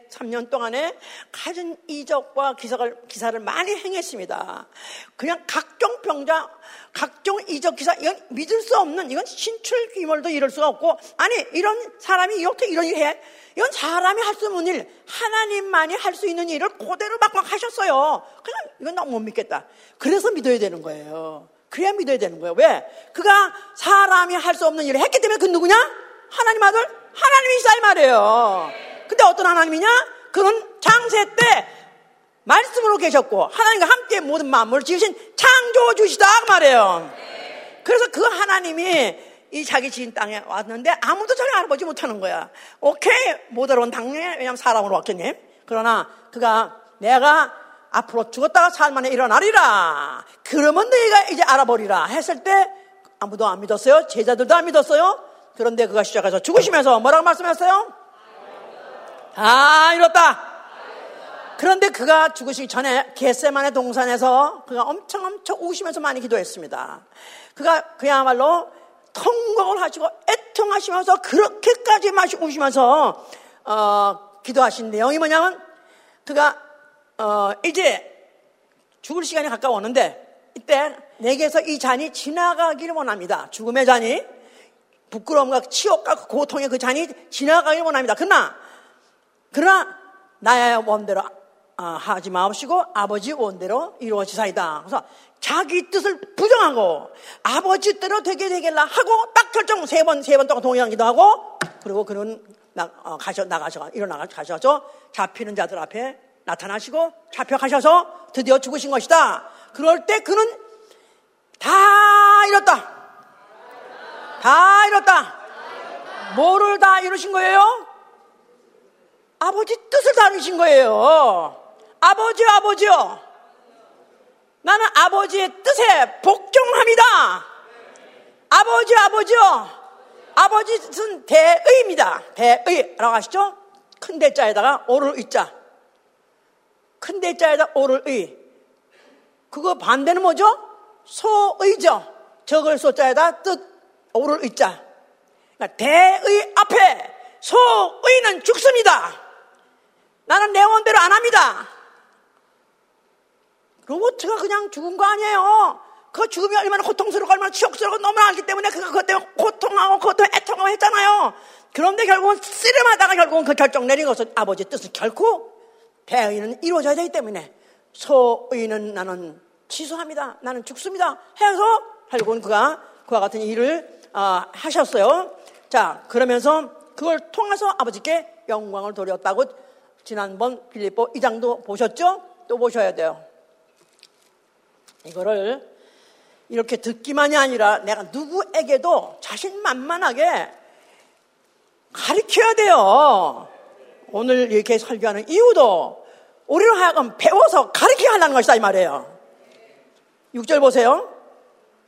3년 동안에 가진 이적과 기사를, 기사를 많이 행했습니다. 그냥 각종 병자, 각종 이적 기사, 이건 믿을 수 없는, 이건 신출 귀몰도 이럴 수가 없고, 아니, 이런 사람이 이렇게 이런 일 해. 이건 사람이 할 수 없는 일, 하나님만이 할 수 있는 일을 그대로 막막 하셨어요. 그냥 이건 너무 못 믿겠다. 그래서 믿어야 되는 거예요. 그래야 믿어야 되는 거예요. 왜? 그가 사람이 할 수 없는 일을 했기 때문에 그 누구냐? 하나님 아들? 하나님이시다 이 말이에요. 근데 어떤 하나님이냐? 그는 장세 때 말씀으로 계셨고 하나님과 함께 모든 만물을 지으신 창조주시다 그 말이에요. 그래서 그 하나님이 이 자기 지인 땅에 왔는데 아무도 저를 알아보지 못하는 거야. 오케이 못 알아본 당연히 왜냐면 사람으로 왔겠니? 그러나 그가 내가 앞으로 죽었다가 살만에 일어나리라. 그러면 너희가 이제 알아보리라 했을 때 아무도 안 믿었어요. 제자들도 안 믿었어요. 그런데 그가 시작해서 죽으시면서 뭐라고 말씀했어요? 아, 이렇다. 그런데 그가 죽으시기 전에 겟세만의 동산에서 그가 엄청 엄청 우시면서 많이 기도했습니다. 그가 그야말로 통곡을 하시고 애통하시면서 그렇게까지 마시 우시면서 어, 기도하신 내용이 뭐냐면 그가 어, 이제 죽을 시간이 가까웠는데 이때 내게서 이 잔이 지나가기를 원합니다. 죽음의 잔이 부끄러움과 치욕과 고통의 그 잔이 지나가기를 원합니다. 그러나 그러나 나의 원대로 어, 하지 마옵시고 아버지 원대로 이루어지사이다. 그래서 자기 뜻을 부정하고 아버지 뜻대로 되게 되겠라 하고 딱 결정 세 번 세 번 동안 동의하기도 하고 그리고 그는 나, 어, 가셔 나가셔 일어나 가셔서 잡히는 자들 앞에 나타나시고 잡혀가셔서 드디어 죽으신 것이다. 그럴 때 그는 다 잃었다. 다 잃었다. 뭐를 다 이루신 거예요? 아버지 뜻을 다 이루신 거예요. 아버지, 아버지요. 나는 아버지의 뜻에 복종합니다. 아버지, 아버지요. 아버지 뜻은 대의입니다. 대의라고 하시죠? 큰 대자에다가 오를 의자. 큰 대자에다 오를 의. 그거 반대는 뭐죠? 소의죠. 적을 소자에다 뜻 오를 의자. 그러니까 대의 앞에 소의는 죽습니다. 나는 내 원대로 안 합니다. 로봇가 그냥 죽은 거 아니에요. 그 죽음이 얼마나 고통스럽고 얼마나 치욕스럽고 너무나 알기 때문에 그것 때문에 고통하고 에 애통하고 했잖아요. 그런데 결국은 씨름하다가 결국은 그 결정 내린 것은 아버지 뜻을 결코 대의는 이루어져야 되기 때문에 소의는 나는 취소합니다. 나는 죽습니다. 해서 결국은 그가 그와 같은 일을 어, 하셨어요. 자 그러면서 그걸 통해서 아버지께 영광을 돌렸다고 지난번 빌립보 2장도 보셨죠? 또 보셔야 돼요. 이거를 이렇게 듣기만이 아니라 내가 누구에게도 자신만만하게 가르쳐야 돼요. 오늘 이렇게 설교하는 이유도 우리로 하여금 배워서 가르쳐야 한다는 것이다 이 말이에요. 6절 보세요.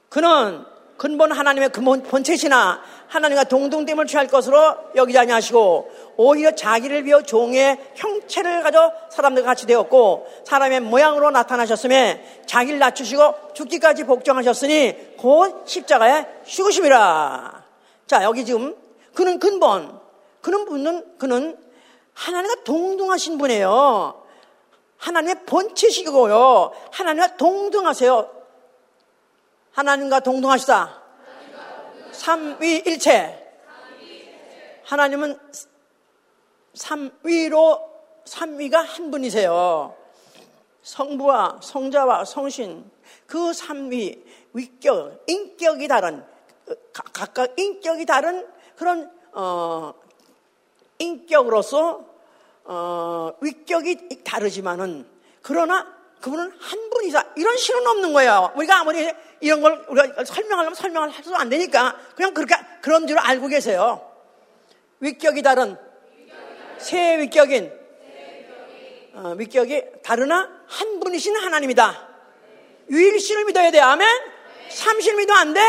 그는 근본 하나님의 근본 본체시나 하나님과 동등됨을 취할 것으로 여기지 아니하시고 오히려 자기를 비워 종의 형체를 가져 사람들과 같이 되었고 사람의 모양으로 나타나셨음에 자기를 낮추시고 죽기까지 복종하셨으니 곧 십자가에 죽으심이라. 자 여기 지금 그는 근본 그는 분은 그는 하나님과 동등하신 분이에요. 하나님의 본체시고요. 하나님과 동등하세요. 하나님과 동등하시다. 삼위일체. 하나님은 삼위로 삼위가 한 분이세요. 성부와 성자와 성신 그 삼위 위격 인격이 다른 각각 인격이 다른 그런 어, 인격으로서 어, 위격이 다르지만은 그러나 그분은 한 분이다. 이런 실은 없는 거예요. 우리가 아무리 이런 걸 우리가 설명하려면 설명을 해도 안 되니까 그냥 그렇게 그런 줄 알고 계세요. 위격이 다른 새 위격인 어, 위격이 다르나 한 분이신 하나님이다. 유일신을 믿어야 돼. 아멘. 삼실 믿으면 안 돼.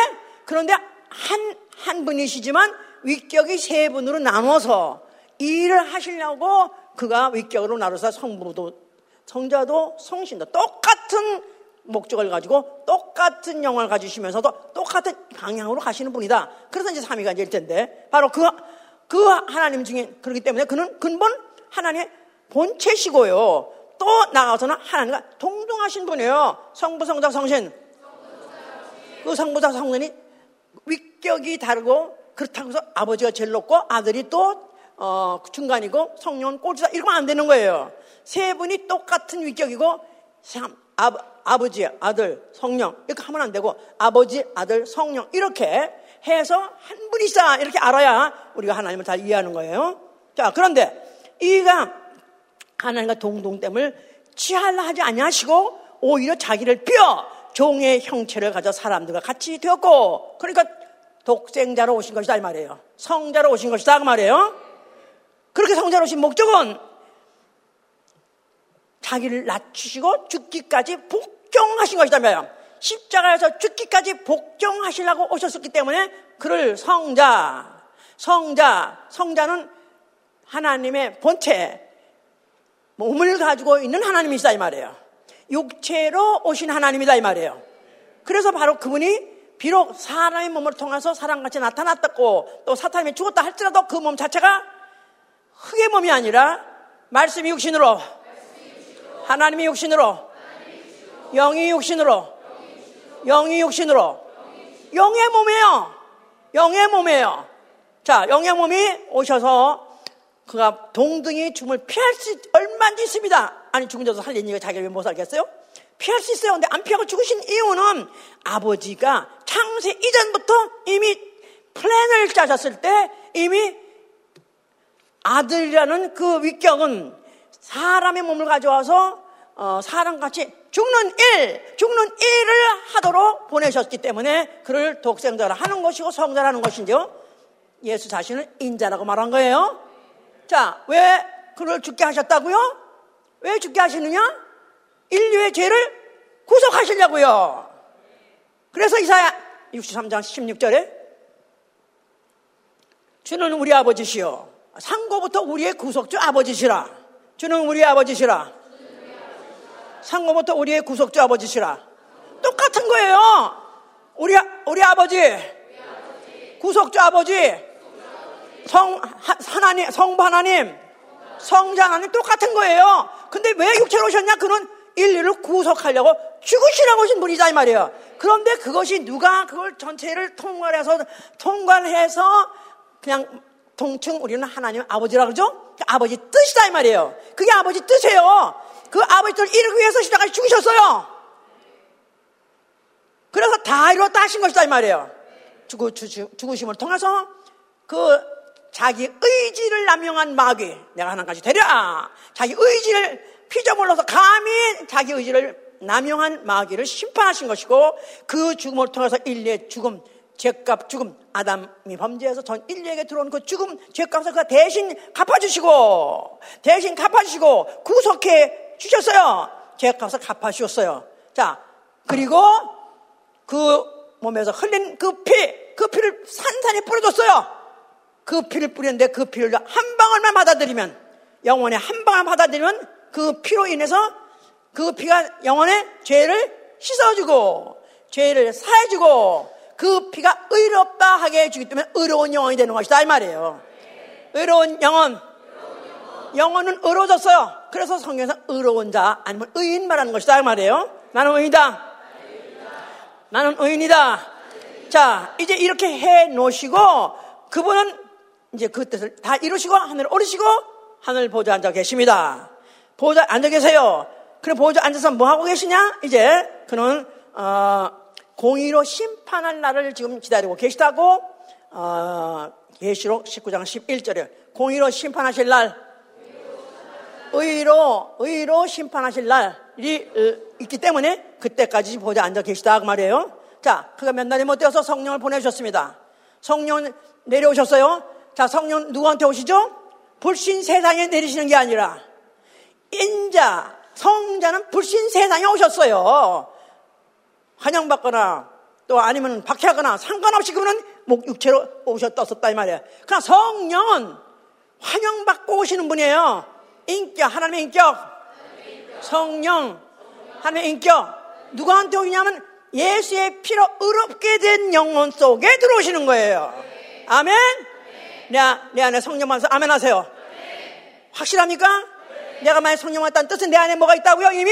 그런데 한 한 분이시지만 위격이 세 분으로 나눠서 일을 하시려고 그가 위격으로 나눠서 성부도 성자도 성신도 똑같은 목적을 가지고 똑같은 영을 가지시면서도 똑같은 방향으로 가시는 분이다. 그래서 이제 삼위가 일 텐데 바로 그, 그 하나님 중에 그렇기 때문에 그는 근본 하나님의 본체시고요. 또 나가서는 하나님과 동등하신 분이에요. 성부, 성자, 성신. 그 성부자, 성신이 위격이 다르고 그렇다고 해서 아버지가 제일 높고 아들이 또 어, 중간이고 성령은 꼴찌다 이러면 안 되는 거예요. 세 분이 똑같은 위격이고 참 아, 아버지, 아들, 성령 이렇게 하면 안 되고 아버지, 아들, 성령 이렇게 해서 한 분이다 이렇게 알아야 우리가 하나님을 잘 이해하는 거예요. 자 그런데 이가 하나님과 동동됨을 취하려 하지 아니하시고 오히려 자기를 뼈 종의 형체를 가져 사람들과 같이 되었고 그러니까 독생자로 오신 것이다 이 말이에요. 성자로 오신 것이다 그 말이에요. 그렇게 오신 목적은 자기를 낮추시고 죽기까지 복종하신 것이다 말이에요. 십자가에서 죽기까지 복종하시려고 오셨었기 때문에 그를 성자, 성자, 성자는 하나님의 본체, 몸을 가지고 있는 하나님이시다 이 말이에요. 육체로 오신 하나님이다 이 말이에요. 그래서 바로 그분이 비록 사람의 몸을 통해서 사람같이 나타났다고 또 사탄이 죽었다 할지라도 그 몸 자체가 흙의 몸이 아니라 말씀이 육신으로 하나님이 육신으로 영이 육신으로 영이 육신으로 영의 몸이에요. 영의 몸이에요. 자, 영의 몸이 오셔서 그가 동등히 죽음을 피할 수 얼마나 있습니다. 아니 죽은 자도 살리니까 자기가 왜못 살겠어요? 피할 수 있어요. 근데 안 피하고 죽으신 이유는 아버지가 창세 이전부터 이미 플랜을 짜셨을 때 이미 아들이라는 그 위격은 사람의 몸을 가져와서 어, 사람같이 죽는 일, 죽는 일을 하도록 보내셨기 때문에 그를 독생자라 하는 것이고 성자라는 것인지요. 예수 자신을 인자라고 말한 거예요. 자, 왜 그를 죽게 하셨다고요? 왜 죽게 하시느냐? 인류의 죄를 구속하시려고요. 그래서 이사야 63장 16절에 주는 우리 아버지시요. 상고부터 우리의 구속주 아버지시라. 주는 우리 아버지시라. 상고부터 우리의 구속주 아버지시라. 똑같은 거예요. 우리, 우리 아버지. 구속주 아버지. 성, 하나님, 성부 하나님. 성자 하나님 똑같은 거예요. 근데 왜 육체로 오셨냐? 그는 인류를 구속하려고 죽으시라고 오신 분이다 이 말이에요. 그런데 그것이 누가 그걸 전체를 통과해서 통과해서 그냥 통칭 우리는 하나님 아버지라 그러죠? 그 아버지 뜻이다 이 말이에요. 그게 아버지 뜻이에요. 그 아버지 뜻을 이루기 위해서 시작까지 죽으셨어요. 그래서 다 이뤘다 하신 것이다 이 말이에요. 죽으, 죽으심을 통해서 그 자기 의지를 남용한 마귀 내가 하나까지 되랴 자기 의지를 피조물로서 감히 자기 의지를 남용한 마귀를 심판하신 것이고 그 죽음을 통해서 인류의 죽음, 죄값 죽음, 아담이 범죄해서 전 인류에게 들어온 그 죽음, 죄값을 그 대신 갚아주시고 대신 갚아주시고 구속해 주셨어요. 죄값을 갚아주셨어요. 자, 그리고 그 몸에서 흘린 그 피, 그 피를 산산히 뿌려줬어요. 그 피를 뿌렸는데 그 피를 한 방울만 받아들이면, 영혼의 한 방울 받아들이면 그 피로 인해서 그 피가 영혼의 죄를 씻어주고, 죄를 사해주고, 그 피가 의롭다 하게 해주기 때문에 의로운 영혼이 되는 것이다. 이 말이에요. 의로운 영혼. 영혼은 의로워졌어요. 그래서 성경에서 의로운 자 아니면 의인 말하는 것이다. 이 말이에요. 나는 의인이다. 나는 의인이다. 자, 이제 이렇게 해 놓으시고 그분은 이제 그 뜻을 다 이루시고 하늘 오르시고 하늘 보좌 앉아 계십니다. 보좌 앉아 계세요. 그래 보좌 앉아서 뭐 하고 계시냐? 이제 그는 어, 공의로 심판할 날을 지금 기다리고 계시다고 어, 계시록 19장 11절에 공의로 심판하실 날 의로 의로 심판하실 날이 어, 있기 때문에 그때까지 보좌 앉아 계시다 그 말이에요. 자, 그가 몇 날이 못 되어서 성령을 보내주셨습니다. 성령 내려오셨어요. 자, 성령 누구한테 오시죠? 불신 세상에 내리시는 게 아니라 인자, 성자는 불신 세상에 오셨어요. 환영받거나 또 아니면 박해하거나 상관없이 그분은 육체로 오셨다 썼다 이 말이에요. 그러나 성령은 환영받고 오시는 분이에요. 인격, 하나님의 인격. 성령, 하나님의 인격. 누구한테 오냐면 예수의 피로 의롭게 된 영혼 속에 들어오시는 거예요. 아멘? 내, 내 안에 성령 만서 아멘 하세요. 확실합니까? 내가 만약 성령 왔다는 뜻은 내 안에 뭐가 있다고요? 이미?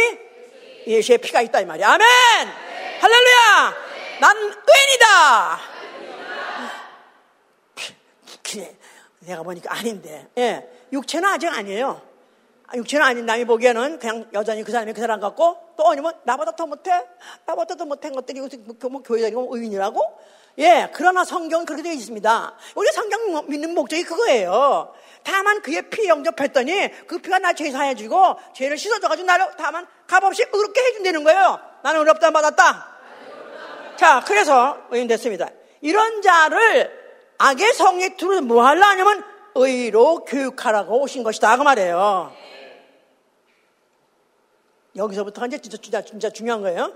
예수의 피가 있다 이 말이야. 아멘! 할렐루야! 나는 의인이다! 그래, 내가 보니까 아닌데. 예. 육체는 아직 아니에요. 육체는 아닌 남이 보기에는 그냥 여전히 그 사람이 그 사람 같고 또 아니면 나보다 더 못해? 나보다 더 못한 것들이 뭐, 뭐 교회 다니고 의인이라고? 예, 그러나 성경은 그렇게 되어 있습니다. 우리 성경 믿는 목적이 그거예요. 다만 그의 피 영접했더니 그 피가 나 죄 사해주고 죄를 씻어줘가지고 나를 다만 값없이 의롭게 해준다는 거예요. 나는 의롭다 받았다. 자, 그래서 의인 됐습니다. 이런 자를 악의 성에 두르면 뭐 하려 하냐면 의로 교육하라고 오신 것이다. 그 말이에요. 여기서부터가 이제 진짜, 진짜, 진짜 중요한 거예요.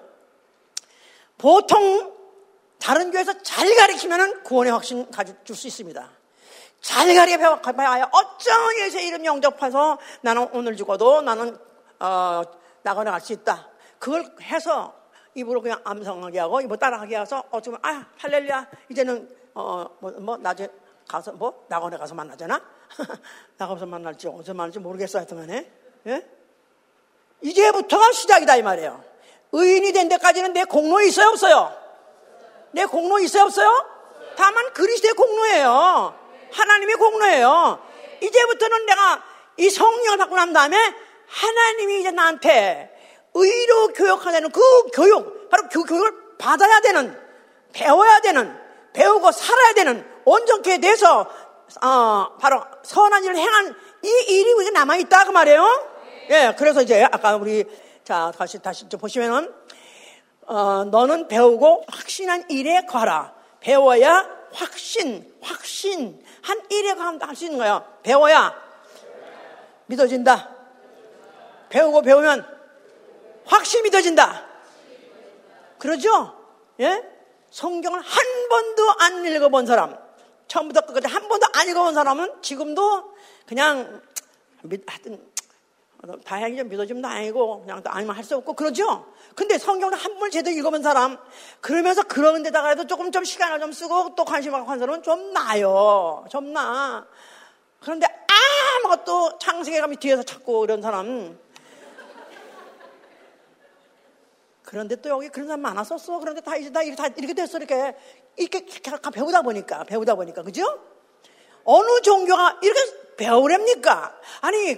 보통 다른 교회에서 잘 가르치면 구원의 확신 가질 수 있습니다. 잘 가르쳐 봐야 어쩌면 예수의 이름 영접해서 나는 오늘 죽어도 나는 어, 나가나 갈 수 있다. 그걸 해서 입으로 그냥 암송하게 하고 입으로 따라하게 해서 어쩌면 아 할렐루야 이제는 어뭐 뭐, 낮에 가서 뭐 나가나 가서 만나잖아. 나가서 만날지 어디서 만날지 모르겠어 하여튼간에 예? 이제부터가 시작이다 이 말이에요. 의인이 된 데까지는 내 공로 있어요 없어요? 내 공로 있어요 없어요? 다만 그리스도의 공로예요. 하나님의 공로예요. 이제부터는 내가 이 성령을 받고 난 다음에 하나님이 이제 나한테 의로 교육하는 그 교육, 바로 그 교육을 받아야 되는, 배워야 되는, 배우고 살아야 되는 온전케 돼서 어, 바로 선한 일을 행한 이 일이 우리가 남아 있다 그 말이에요. 예, 그래서 이제 아까 우리 자 다시 다시 보시면은 어, 너는 배우고 확신한 일에 가라. 배워야 확신, 확신 한 일에 할수 있는 거예요. 배워야 믿어진다. 배우고 배우면 확실히 믿어진다. 그러죠? 예? 성경을 한 번도 안 읽어본 사람, 처음부터 끝까지 한 번도 안 읽어본 사람은 지금도 그냥 하여튼 다행히 좀 믿어주면 다행이고 그냥 아니면 할 수 없고 그러죠. 근데 성경을 한 번 제대로 읽어본 사람 그러면서 그런 데다가 해도 조금 좀 시간을 좀 쓰고 또 관심 갖고 한 사람은 좀 나요. 좀 나. 그런데 아무것도 창세기가 뒤에서 찾고 이런 사람 그런데 또 여기 그런 사람 많았었어. 그런데 다 이제 다 이렇게 됐어. 이렇게 이렇게 배우다 보니까 배우다 보니까 그죠? 어느 종교가 이렇게 배우랍니까? 아니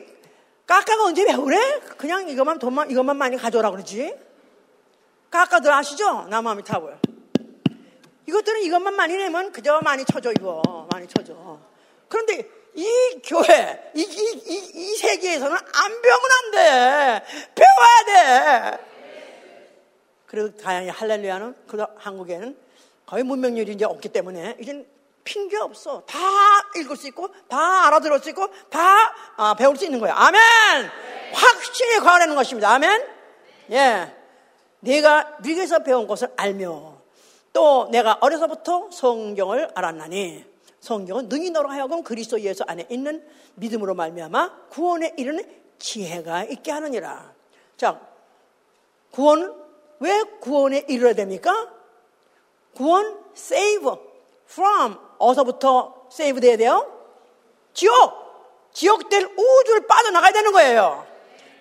까까가 언제 배우래? 그냥 이것만 돈만 이것만 많이 가져오라 그러지. 까까들 아시죠? 나 마음이 타고요. 이것들은 이것만 많이 내면 그저 많이 쳐줘 이거 많이 쳐줘. 그런데 이 교회 이, 이, 이, 이 세계에서는 안 배우면 안 돼. 배워야 돼. 그리고 다행히 할렐루야는 그 한국에는 거의 문명률이 이제 없기 때문에 이젠 핑계 없어. 다 읽을 수 있고, 다 알아들을 수 있고, 다 아, 배울 수 있는 거예요. 아멘! 네. 확실히 과언하는 것입니다. 아멘? 예. 내가 미국에서 배운 것을 알며, 또 내가 어려서부터 성경을 알았나니 성경은 능히 너로 하여금 그리스도 예수 안에 있는 믿음으로 말미암아 구원에 이르는 지혜가 있게 하느니라. 자, 구원 왜 구원에 이르러야 됩니까? 구원 save from 어서부터 save 돼야 돼요? 지옥 지옥될 우주를 빠져나가야 되는 거예요.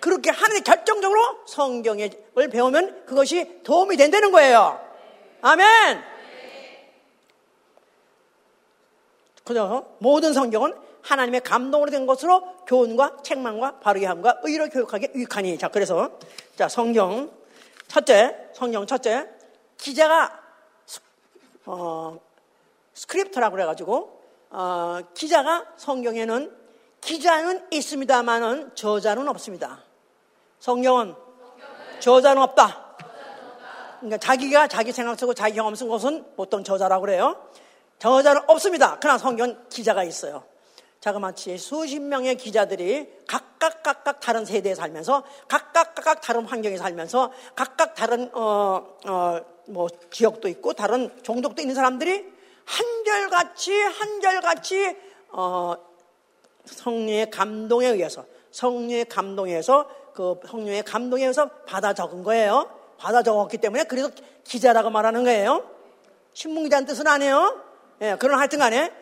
그렇게 하늘이 결정적으로 성경을 배우면 그것이 도움이 된다는 거예요. 아멘. 그죠? 모든 성경은 하나님의 감동으로 된 것으로 교훈과 책망과 바르게 함과 의로 교육하게 유익하니. 자, 그래서 자 성경 첫째, 성경 첫째 기자가 어, 스크립트라고 그래가지고 어, 기자가 성경에는 기자는 있습니다만은 저자는 없습니다. 성경은 저자는 없다. 그러니까 자기가 자기 생각 쓰고 자기 경험 쓴 것은 보통 저자라고 그래요. 저자는 없습니다. 그러나 성경은 기자가 있어요. 자그마치 수십 명의 기자들이 각각 각각 다른 세대에 살면서 각각 각각 다른 환경에 살면서 각각 다른 어 어 뭐 지역도 있고 다른 종족도 있는 사람들이 한결같이 한결같이 어 성령의 감동에 의해서 성령의 감동에 의해서 그 성령의 감동에 의해서 받아 적은 거예요. 받아 적었기 때문에 그래서 기자라고 말하는 거예요. 신문기자는 뜻은 아니에요. 예, 그런 하여튼 간에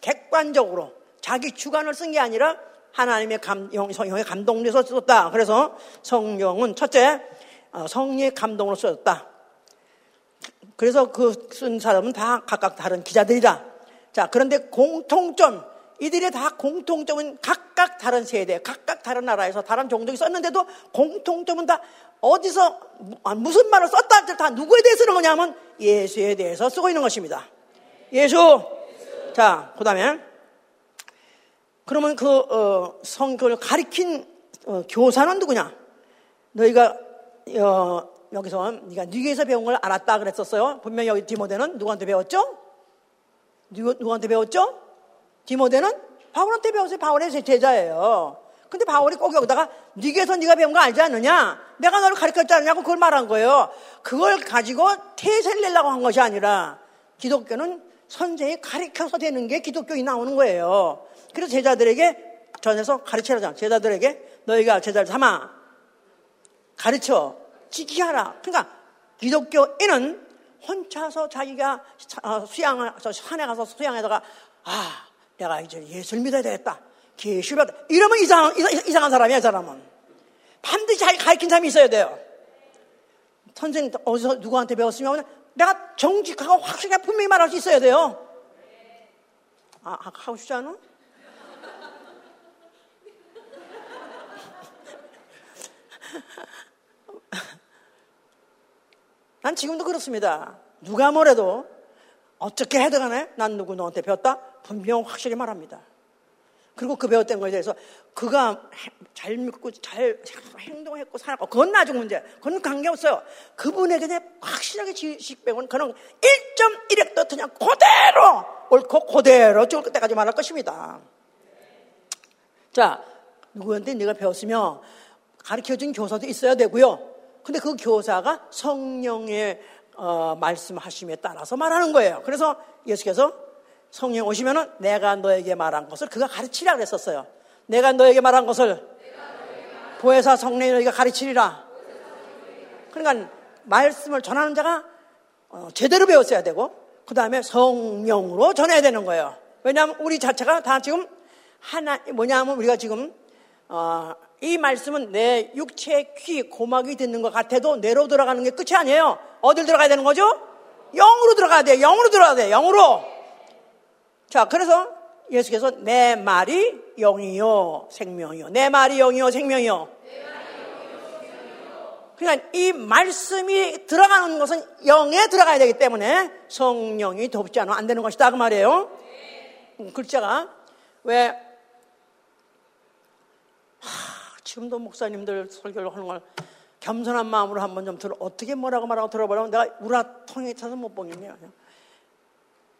객관적으로 자기 주관을 쓴 게 아니라 하나님의 감, 성령의 감동으로 썼다. 그래서 성령은 첫째, 어, 성령의 감동으로 써졌다. 그래서 그 쓴 사람은 다 각각 다른 기자들이다. 자, 그런데 공통점, 이들의 다 공통점은 각각 다른 세대, 각각 다른 나라에서 다른 종족이 썼는데도 공통점은 다 어디서 아, 무슨 말을 썼다 할때 다 누구에 대해서 쓰는 거냐면 예수에 대해서 쓰고 있는 것입니다. 예수. 자, 그 다음에 그러면 그 어, 성경을 가리킨 어, 교사는 누구냐? 너희가 어, 여기서 네가 네게서 배운 걸 알았다 그랬었어요. 분명히 여기 디모데는 누구한테 배웠죠? 누구, 누구한테 배웠죠? 디모데는 바울한테 배웠어요. 바울의 제자예요. 근데 바울이 꼭 여기다가 네게서 네가 배운 거 알지 않느냐? 내가 너를 가르쳤지 않냐고 그걸 말한 거예요. 그걸 가지고 태세를 내려고 한 것이 아니라 기독교는 선생이 가르쳐서 되는 게 기독교에 나오는 거예요. 그래서 제자들에게 전해서 가르치라잖아. 제자들에게 너희가 제자를 삼아 가르쳐 지키하라. 그러니까 기독교인은 혼자서 자기가 어, 수양을 산에 가서 수양하다가 아 내가 이제 예수를 믿어야 되겠다. 계시를 받아. 이러면 이상, 이상, 한 사람이야, 이 사람은. 반드시 자기 가르친 사람이 있어야 돼요. 선생님, 어디서 누구한테 배웠으면 내가 정직하고 확실하게 분명히 말할 수 있어야 돼요. 아, 하고 싶지 않아? 난 지금도 그렇습니다. 누가 뭐래도 어떻게 해도 간에 난 누구 너한테 배웠다? 분명 확실히 말합니다. 그리고 그 배웠던 것에 대해서 그가 잘 믿고 잘 행동했고 살았고 그건 나중 문제. 그건 관계없어요. 그분에게 내 확실하게 지식 배운 그는 1.1획도 그냥 그대로 옳고 그대로 죽을 때까지 말할 것입니다. 자, 누구한테 네가 배웠으며 가르쳐 준 교사도 있어야 되고요. 근데 그 교사가 성령의 어, 말씀하심에 따라서 말하는 거예요. 그래서 예수께서 성령 오시면은 내가 너에게 말한 것을 그가 가르치라 그랬었어요. 내가 너에게 말한 것을 보혜사 성령이 너희가 가르치리라. 그러니까 말씀을 전하는 자가 어, 제대로 배웠어야 되고 그 다음에 성령으로 전해야 되는 거예요. 왜냐하면 우리 자체가 다 지금 하나 뭐냐면 우리가 지금 어, 이 말씀은 내 육체 귀 고막이 듣는 것 같아도 뇌로 들어가는 게 끝이 아니에요. 어딜 들어가야 되는 거죠? 영으로 들어가야 돼. 영으로 들어가야 돼. 영으로. 자, 그래서 예수께서 내 말이 영이요, 생명이요. 내 말이 영이요, 생명이요. 그러니까 이 말씀이 들어가는 것은 영에 들어가야 되기 때문에 성령이 돕지 않으면 안 되는 것이다. 그 말이에요. 음, 글자가 왜, 하, 지금도 목사님들 설교를 하는 걸 겸손한 마음으로 한번 좀 들어, 어떻게 뭐라고 말하고 들어보라면 내가 우라통에 차서 못 보겠네요.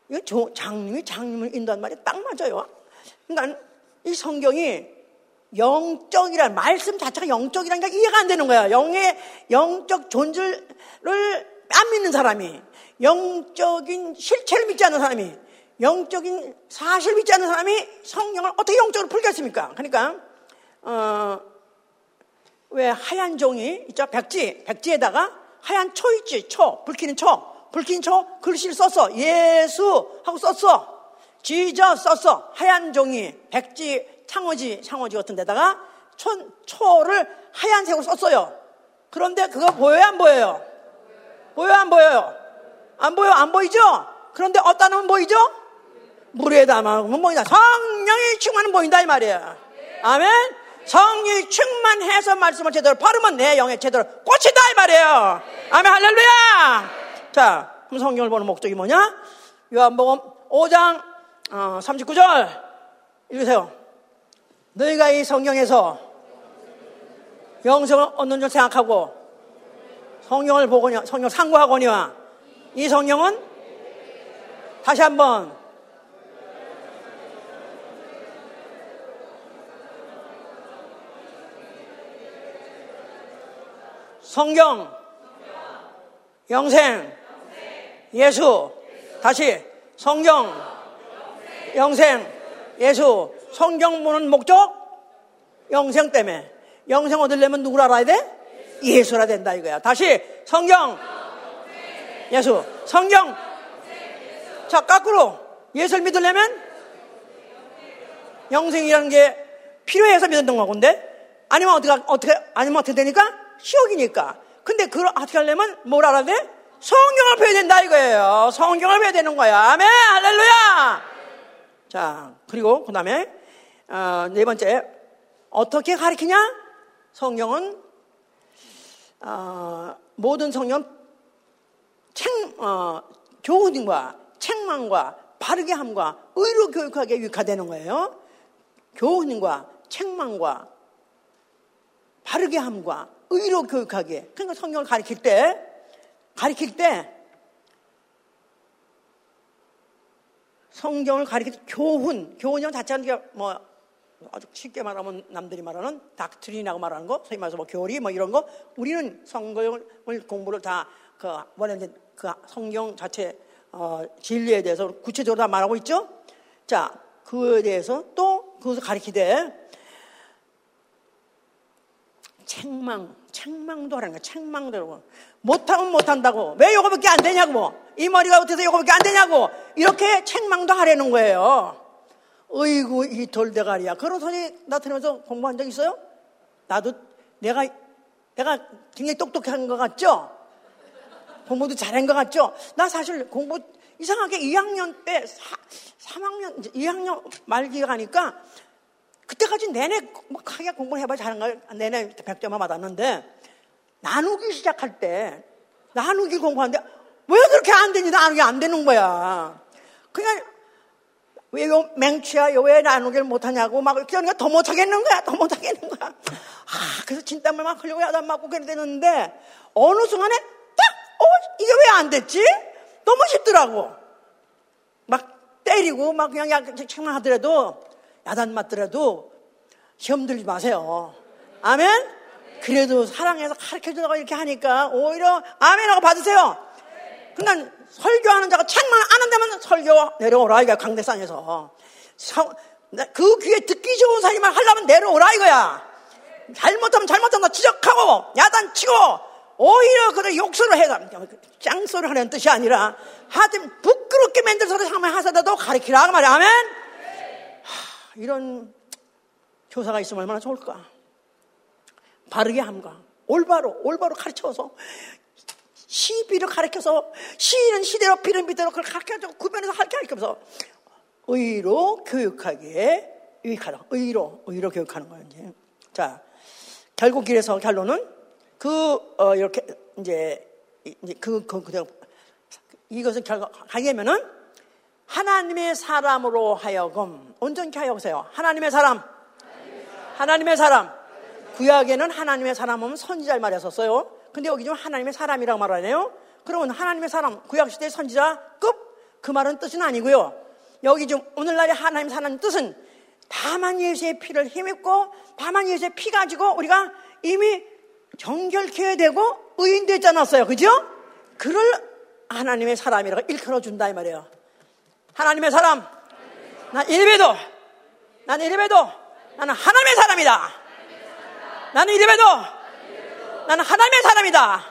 이거 장님이 장님을 인도한 말이 딱 맞아요. 그러니까 이 성경이 영적이란 말씀 자체가 영적이라는 게 이해가 안 되는 거야. 영의 영적 존재를 안 믿는 사람이 영적인 실체를 믿지 않는 사람이 영적인 사실을 믿지 않는 사람이 성령을 어떻게 영적으로 풀겠습니까? 그러니까 어, 왜 하얀 종이 있죠? 백지 백지에다가 하얀 초 있지 초 불키는 초 불킨 초 글씨를 썼어 예수 하고 썼어 지저 썼어 하얀 종이 백지 창호지 창호지 같은 데다가 초, 초를 하얀색으로 썼어요. 그런데 그거 보여요 안 보여요? 보여요 안 보여요? 안 보여 안 보이죠? 그런데 어디다 놓으면 보이죠? 물에 담아놓으면 보인다. 성령이 충만은 보인다 이 말이에요. 아멘. 성령이 충만해서 말씀을 제대로 바르면 내 영에 제대로 꽂힌다 이 말이에요. 아멘 할렐루야. 자, 그럼 성경을 보는 목적이 뭐냐? 요한복음 5장 어, 39절 읽으세요. 너희가 이 성경에서 영성을 얻는 줄 생각하고 성경을 보거니 성경 상고하거니와 이 성경은 다시 한번 성경, 영생, 예수, 다시 성경, 영생, 예수, 성경 보는 목적? 영생 때문에. 영생 얻으려면 누구를 알아야 돼? 예수라 된다 이거야. 다시 성경, 예수, 성경. 자, 거꾸로 예수를 믿으려면 영생이라는 게 필요해서 믿었던 거건데 아니면 어떻게 어떻게 아니면 어떻게 되니까 시옥이니까. 근데 그걸 어떻게 하려면 뭘 알아야 돼? 성경을 배워야 된다 이거예요. 성경을 배워야 되는 거야. 아멘, 할렐루야. 자, 그리고 그 다음에 어, 네 번째 어떻게 가르치냐? 성경은 어, 모든 성경 책, 어, 교훈과 책망과 바르게 함과 의로 교육하게 유익화되는 거예요. 교훈과 책망과 바르게 함과 의로 교육하게. 그러니까 성경을 가르칠 때, 가르칠 때 성경을 가르칠 때 교훈, 교훈이랑 자체는 뭐 아주 쉽게 말하면 남들이 말하는 닥트린이라고 말하는 거, 소위 말해서 뭐 교리 뭐 이런 거, 우리는 성경을 공부를 다 그 원하는 그 성경 자체 어, 진리에 대해서 구체적으로 다 말하고 있죠. 자, 그에 대해서 또 그것을 가리키되 책망, 책망도 하라는 거야. 책망도 못하면 못한다고. 왜 요거밖에 안 되냐고. 이 머리가 어때서 요거밖에 안 되냐고. 이렇게 책망도 하려는 거예요. 어이구, 이 돌대가리야. 그런 소리 나타내면서 공부한 적 있어요? 나도 내가, 내가 굉장히 똑똑한 것 같죠? 공부도 잘한 것 같죠? 나 사실 공부 이상하게 2학년 때 3, 학년 2학년 말기가 가니까 그때까지 내내 뭐 하게 공부를 해봐 잘한 걸 내내 100점만 받았는데 나누기 시작할 때 나누기 공부하는데 왜 그렇게 안 되니 나누기 안 되는 거야. 그냥 왜 요 맹취야 왜 나누기를 못하냐고 막 이렇게 하니까 더 못하겠는 거야 더 못하겠는 거야. 아 그래서 진땀을 막 흘리고 야단 맞고 그래 되는데 어느 순간에 딱 어, 이게 왜 안 됐지? 너무 쉽더라고. 막 때리고 막 그냥 책만 하더라도 야단 맞더라도 시험 들지 마세요. 아멘? 그래도 사랑해서 가르쳐 주다가 이렇게 하니까 오히려 아멘하고 받으세요. 그러니까 설교하는 자가 책만 아는 데만 설교 내려오라 이거야 강대상에서. 그 귀에 듣기 좋은 사람만 하려면 내려오라 이거야. 잘못하면 잘못한다 지적하고 야단치고 오히려 그래 욕설을 해가 짱소를 하는 뜻이 아니라 하여튼 부끄럽게 만들 소리 한번 하사다도 가르치라 그 말이야 아멘 하, 이런 교사가 있으면 얼마나 좋을까? 바르게 함과 올바로 올바로 가르쳐서 시비를 가르쳐서 시는 시대로 비는 비대로 그걸 가르쳐서 구별해서 가르쳐서 의로 교육하기에 유익하다. 의로 의로 교육하는 거예요 이제. 자 결국 길에서 결론은 그, 어, 이렇게, 이제, 이제 그, 그, 그, 이것을 결국 하려면은 하나님의 사람으로 하여금, 온전히 하여보세요. 하나님의 사람. 하나님의 사람. 구약에는 하나님의 사람 하면 선지자를 말했었어요. 근데 여기 좀 하나님의 사람이라고 말하네요. 그러면 하나님의 사람, 구약시대 선지자급? 그 말은 뜻은 아니고요. 여기 좀 오늘날의 하나님 사람 뜻은 다만 예수의 피를 힘입고 다만 예수의 피 가지고 우리가 이미 정결케 되고 의인 되지 않았어요. 그죠? 그를 하나님의 사람이라고 일컬어 준다 이 말이에요. 하나님의 사람. 난 이래봬도 나는 이래봬도 나는 하나님의 사람이다. 나는 이래봬도 나는 하나님의 사람이다.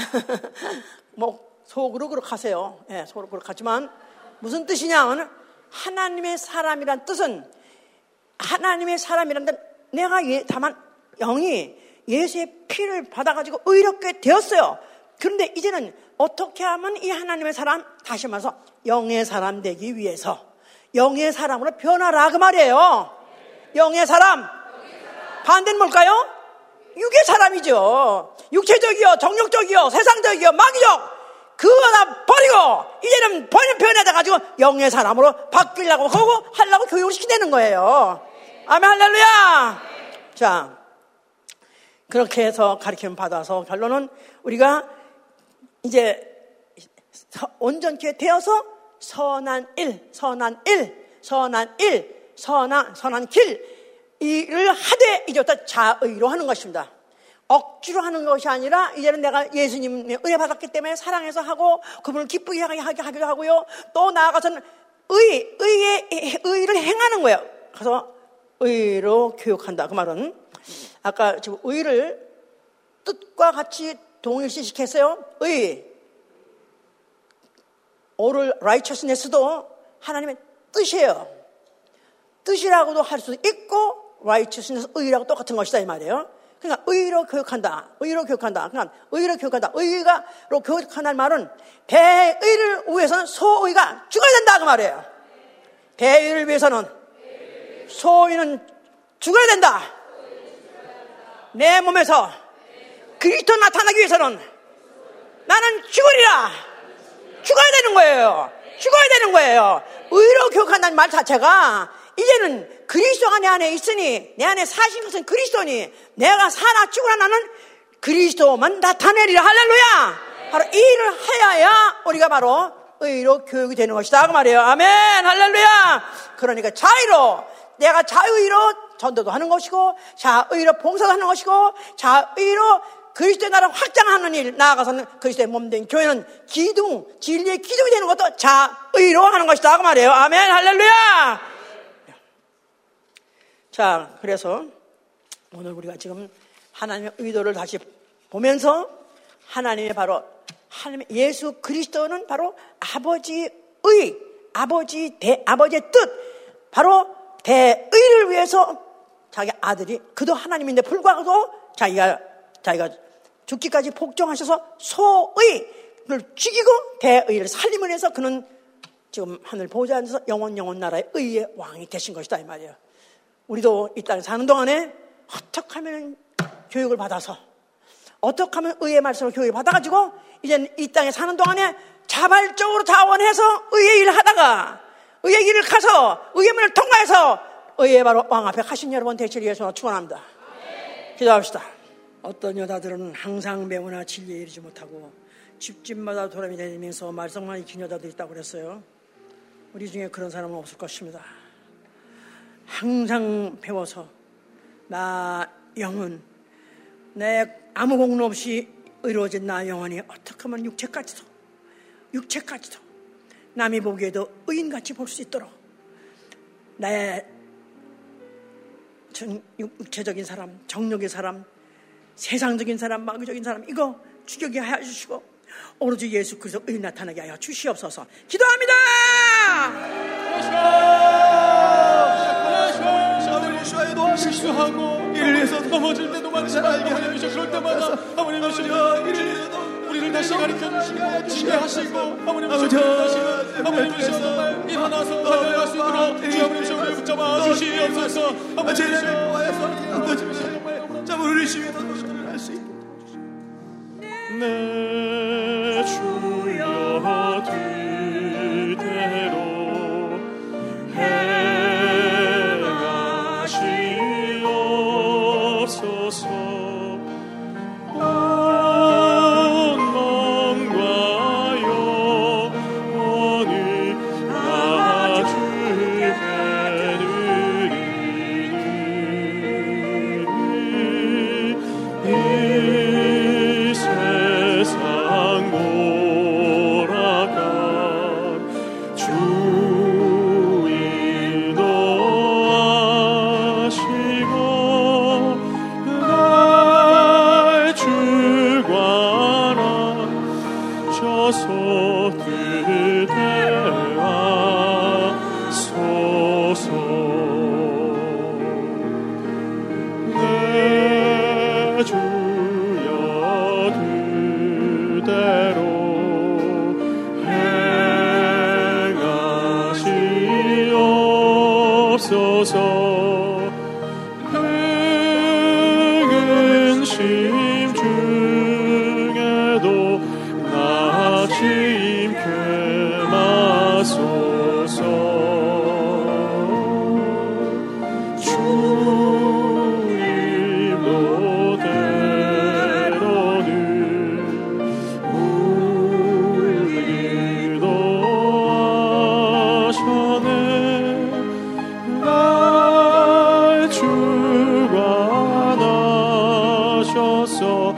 뭐 속으로 그렇게 하세요. 예, 속으로 그렇게 하지만 무슨 뜻이냐면 하나님의 사람이란 뜻은 하나님의 사람이란 데 내가 예, 다만 영이 예수의 피를 받아가지고 의롭게 되었어요. 그런데 이제는 어떻게 하면 이 하나님의 사람 다시 말해서 영의 사람 되기 위해서 영의 사람으로 변하라 그 말이에요. 영의 사람. 반대는 뭘까요? 육의 사람이죠. 육체적이요, 정욕적이요, 세상적이요, 마귀적. 그거 다 버리고 이제는 변해다 가지고 영의 사람으로 바뀌려고 하고 하려고 교육을 시키는 거예요. 아멘 할렐루야. 자 그렇게 해서 가르침 받아서 결론은 우리가 이제 온전케 되어서 선한 일, 선한 일, 선한 일, 선한 선한 길 이를 하되 이제부터 자의로 하는 것입니다. 억지로 하는 것이 아니라 이제는 내가 예수님 은혜 받았기 때문에 사랑해서 하고 그분을 기쁘게 하게 하기도 하고요. 또 나아가서는 의, 의의, 의를 행하는 거예요. 그래서 의로 교육한다. 그 말은 아까 지금 의를 뜻과 같이 동일시시켰어요. 의. 오를 righteousness도 하나님의 뜻이에요. 뜻이라고도 할 수 있고 righteousness 의라고 똑같은 것이다 이 말이에요. 그러니까 의로 교육한다. 의로 교육한다. 그러니까 의로 교육한다. 의가로 교육한다는 말은 대의를 위해서는 소의가 죽어야 된다 그 말이에요. 대의를 위해서는 소의는 죽어야 된다. 내 몸에서 그리스도 나타나기 위해서는 나는 죽으리라. 죽어야 되는 거예요. 죽어야 되는 거예요. 의로 교육한다는 말 자체가 이제는 그리스도가 내 안에 있으니 내 안에 사신 것은 그리스도니 내가 살아 죽으나 나는 그리스도만 나타내리라 할렐루야 바로 이 일을 하여야 우리가 바로 의로 교육이 되는 것이다 그 말이에요 아멘 할렐루야 그러니까 자의로 내가 자의로 전도도 하는 것이고 자의로 봉사도 하는 것이고 자의로 그리스도의 나라 확장하는 일 나아가서는 그리스도의 몸된 교회는 기둥 진리의 기둥이 되는 것도 자의로 하는 것이다. 그 말이에요. 아멘. 할렐루야! 자, 그래서 오늘 우리가 지금 하나님의 의도를 다시 보면서 하나님의 바로 하나님 예수 그리스도는 바로 아버지의 아버지 대 아버지의 뜻 바로 대의를 위해서 자기 아들이 그도 하나님인데 불구하고 자기가 자기가 죽기까지 복종하셔서 소의를 죽이고 대의를 살림을 해서 그는 지금 하늘 보좌 앉아서 영원 영원 나라의 의의 왕이 되신 것이다 이 말이에요. 우리도 이 땅에 사는 동안에 어떻게 하면 교육을 받아서 어떻게 하면 의의 말씀을 교육을 받아가지고 이제 이 땅에 사는 동안에 자발적으로 자원해서 의의 일을 하다가 의의 길을 가서 의의 문을 통과해서 의의 바로 왕 앞에 가신 여러분 대체를 위해서 축원합니다. 기도합시다. 어떤 여자들은 항상 매우나 진리에 이르지 못하고 집집마다 돌아다니 다니면서 말썽만 익힌 여자도 있다고 그랬어요. 우리 중에 그런 사람은 없을 것입니다. 항상 배워서 나 영은 내 아무 공로 없이 이루어진 나 영혼이 어떻게 하면 육체까지도 육체까지도 남이 보기에도 의인같이 볼 수 있도록 나의 육체적인 사람, 정력의 사람, 세상적인 사람, 마귀적인 사람 이거 죽여게 하여 주시고 오로지 예수 그리스도 의 나타나게 하여 주시옵소서. 기도합니다. 실수하고 이를 위해서 넘어질 때도 많은 잘 알게 하여 주셔 그럴 때마다 아버님 주시고 우리를 다시 가르쳐 주시고 지배하시고 아버님 주시고 아버님 주시고 정말 일어나서 달려갈 수 있도록 주 아버님 주시고 우리를 붙잡아 주시옵소서. 아버님 주시고 아버님 주시고 정말 자 우리를 위해서 내 so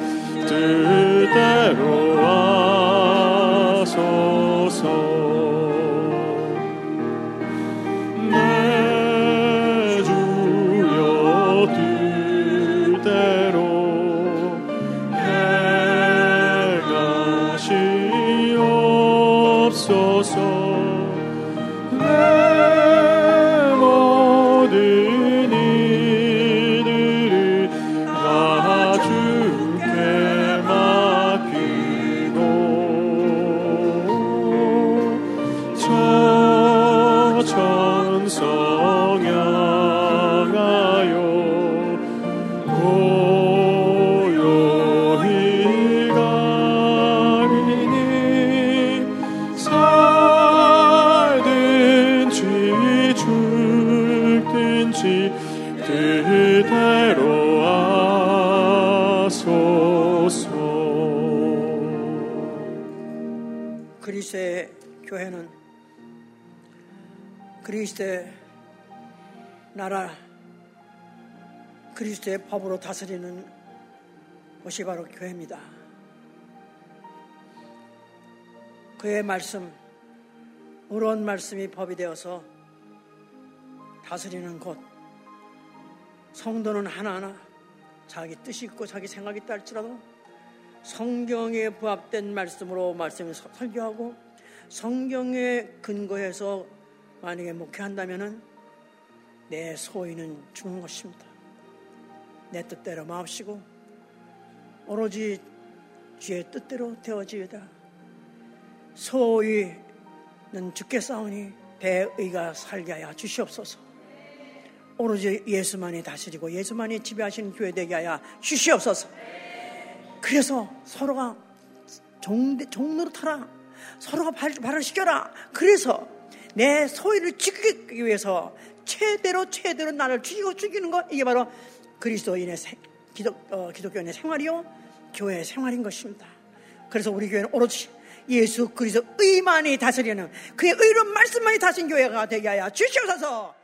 그리스도의 법으로 다스리는 곳이 바로 교회입니다. 그의 말씀, 의로운 말씀이 법이 되어서 다스리는 곳. 성도는 하나하나 자기 뜻이 있고 자기 생각이 있다 할지라도 성경에 부합된 말씀으로 말씀을 설교하고 성경에 근거해서 만약에 목회한다면 내 소위는 죽은 것입니다. 내 뜻대로 마옵시고 오로지 주의 뜻대로 되어지이다. 소위는 주께 싸우니 대의가 살게 하여 주시옵소서. 오로지 예수만이 다스리고 예수만이 지배하시는 교회 되게 하여 주시옵소서. 그래서 서로가 종, 종로로 타라. 서로가 발, 발을 시켜라. 그래서 내 소위를 지키기 위해서 최대로 최대로 나를 죽이고 죽이는 것 이게 바로 그리스도인의 생, 기독, 어, 기독교인의 생활이요 교회의 생활인 것입니다. 그래서 우리 교회는 오로지 예수 그리스도 의만이 다스리는 그의 의로운 말씀만이 다스린 교회가 되게 하여 주시옵소서.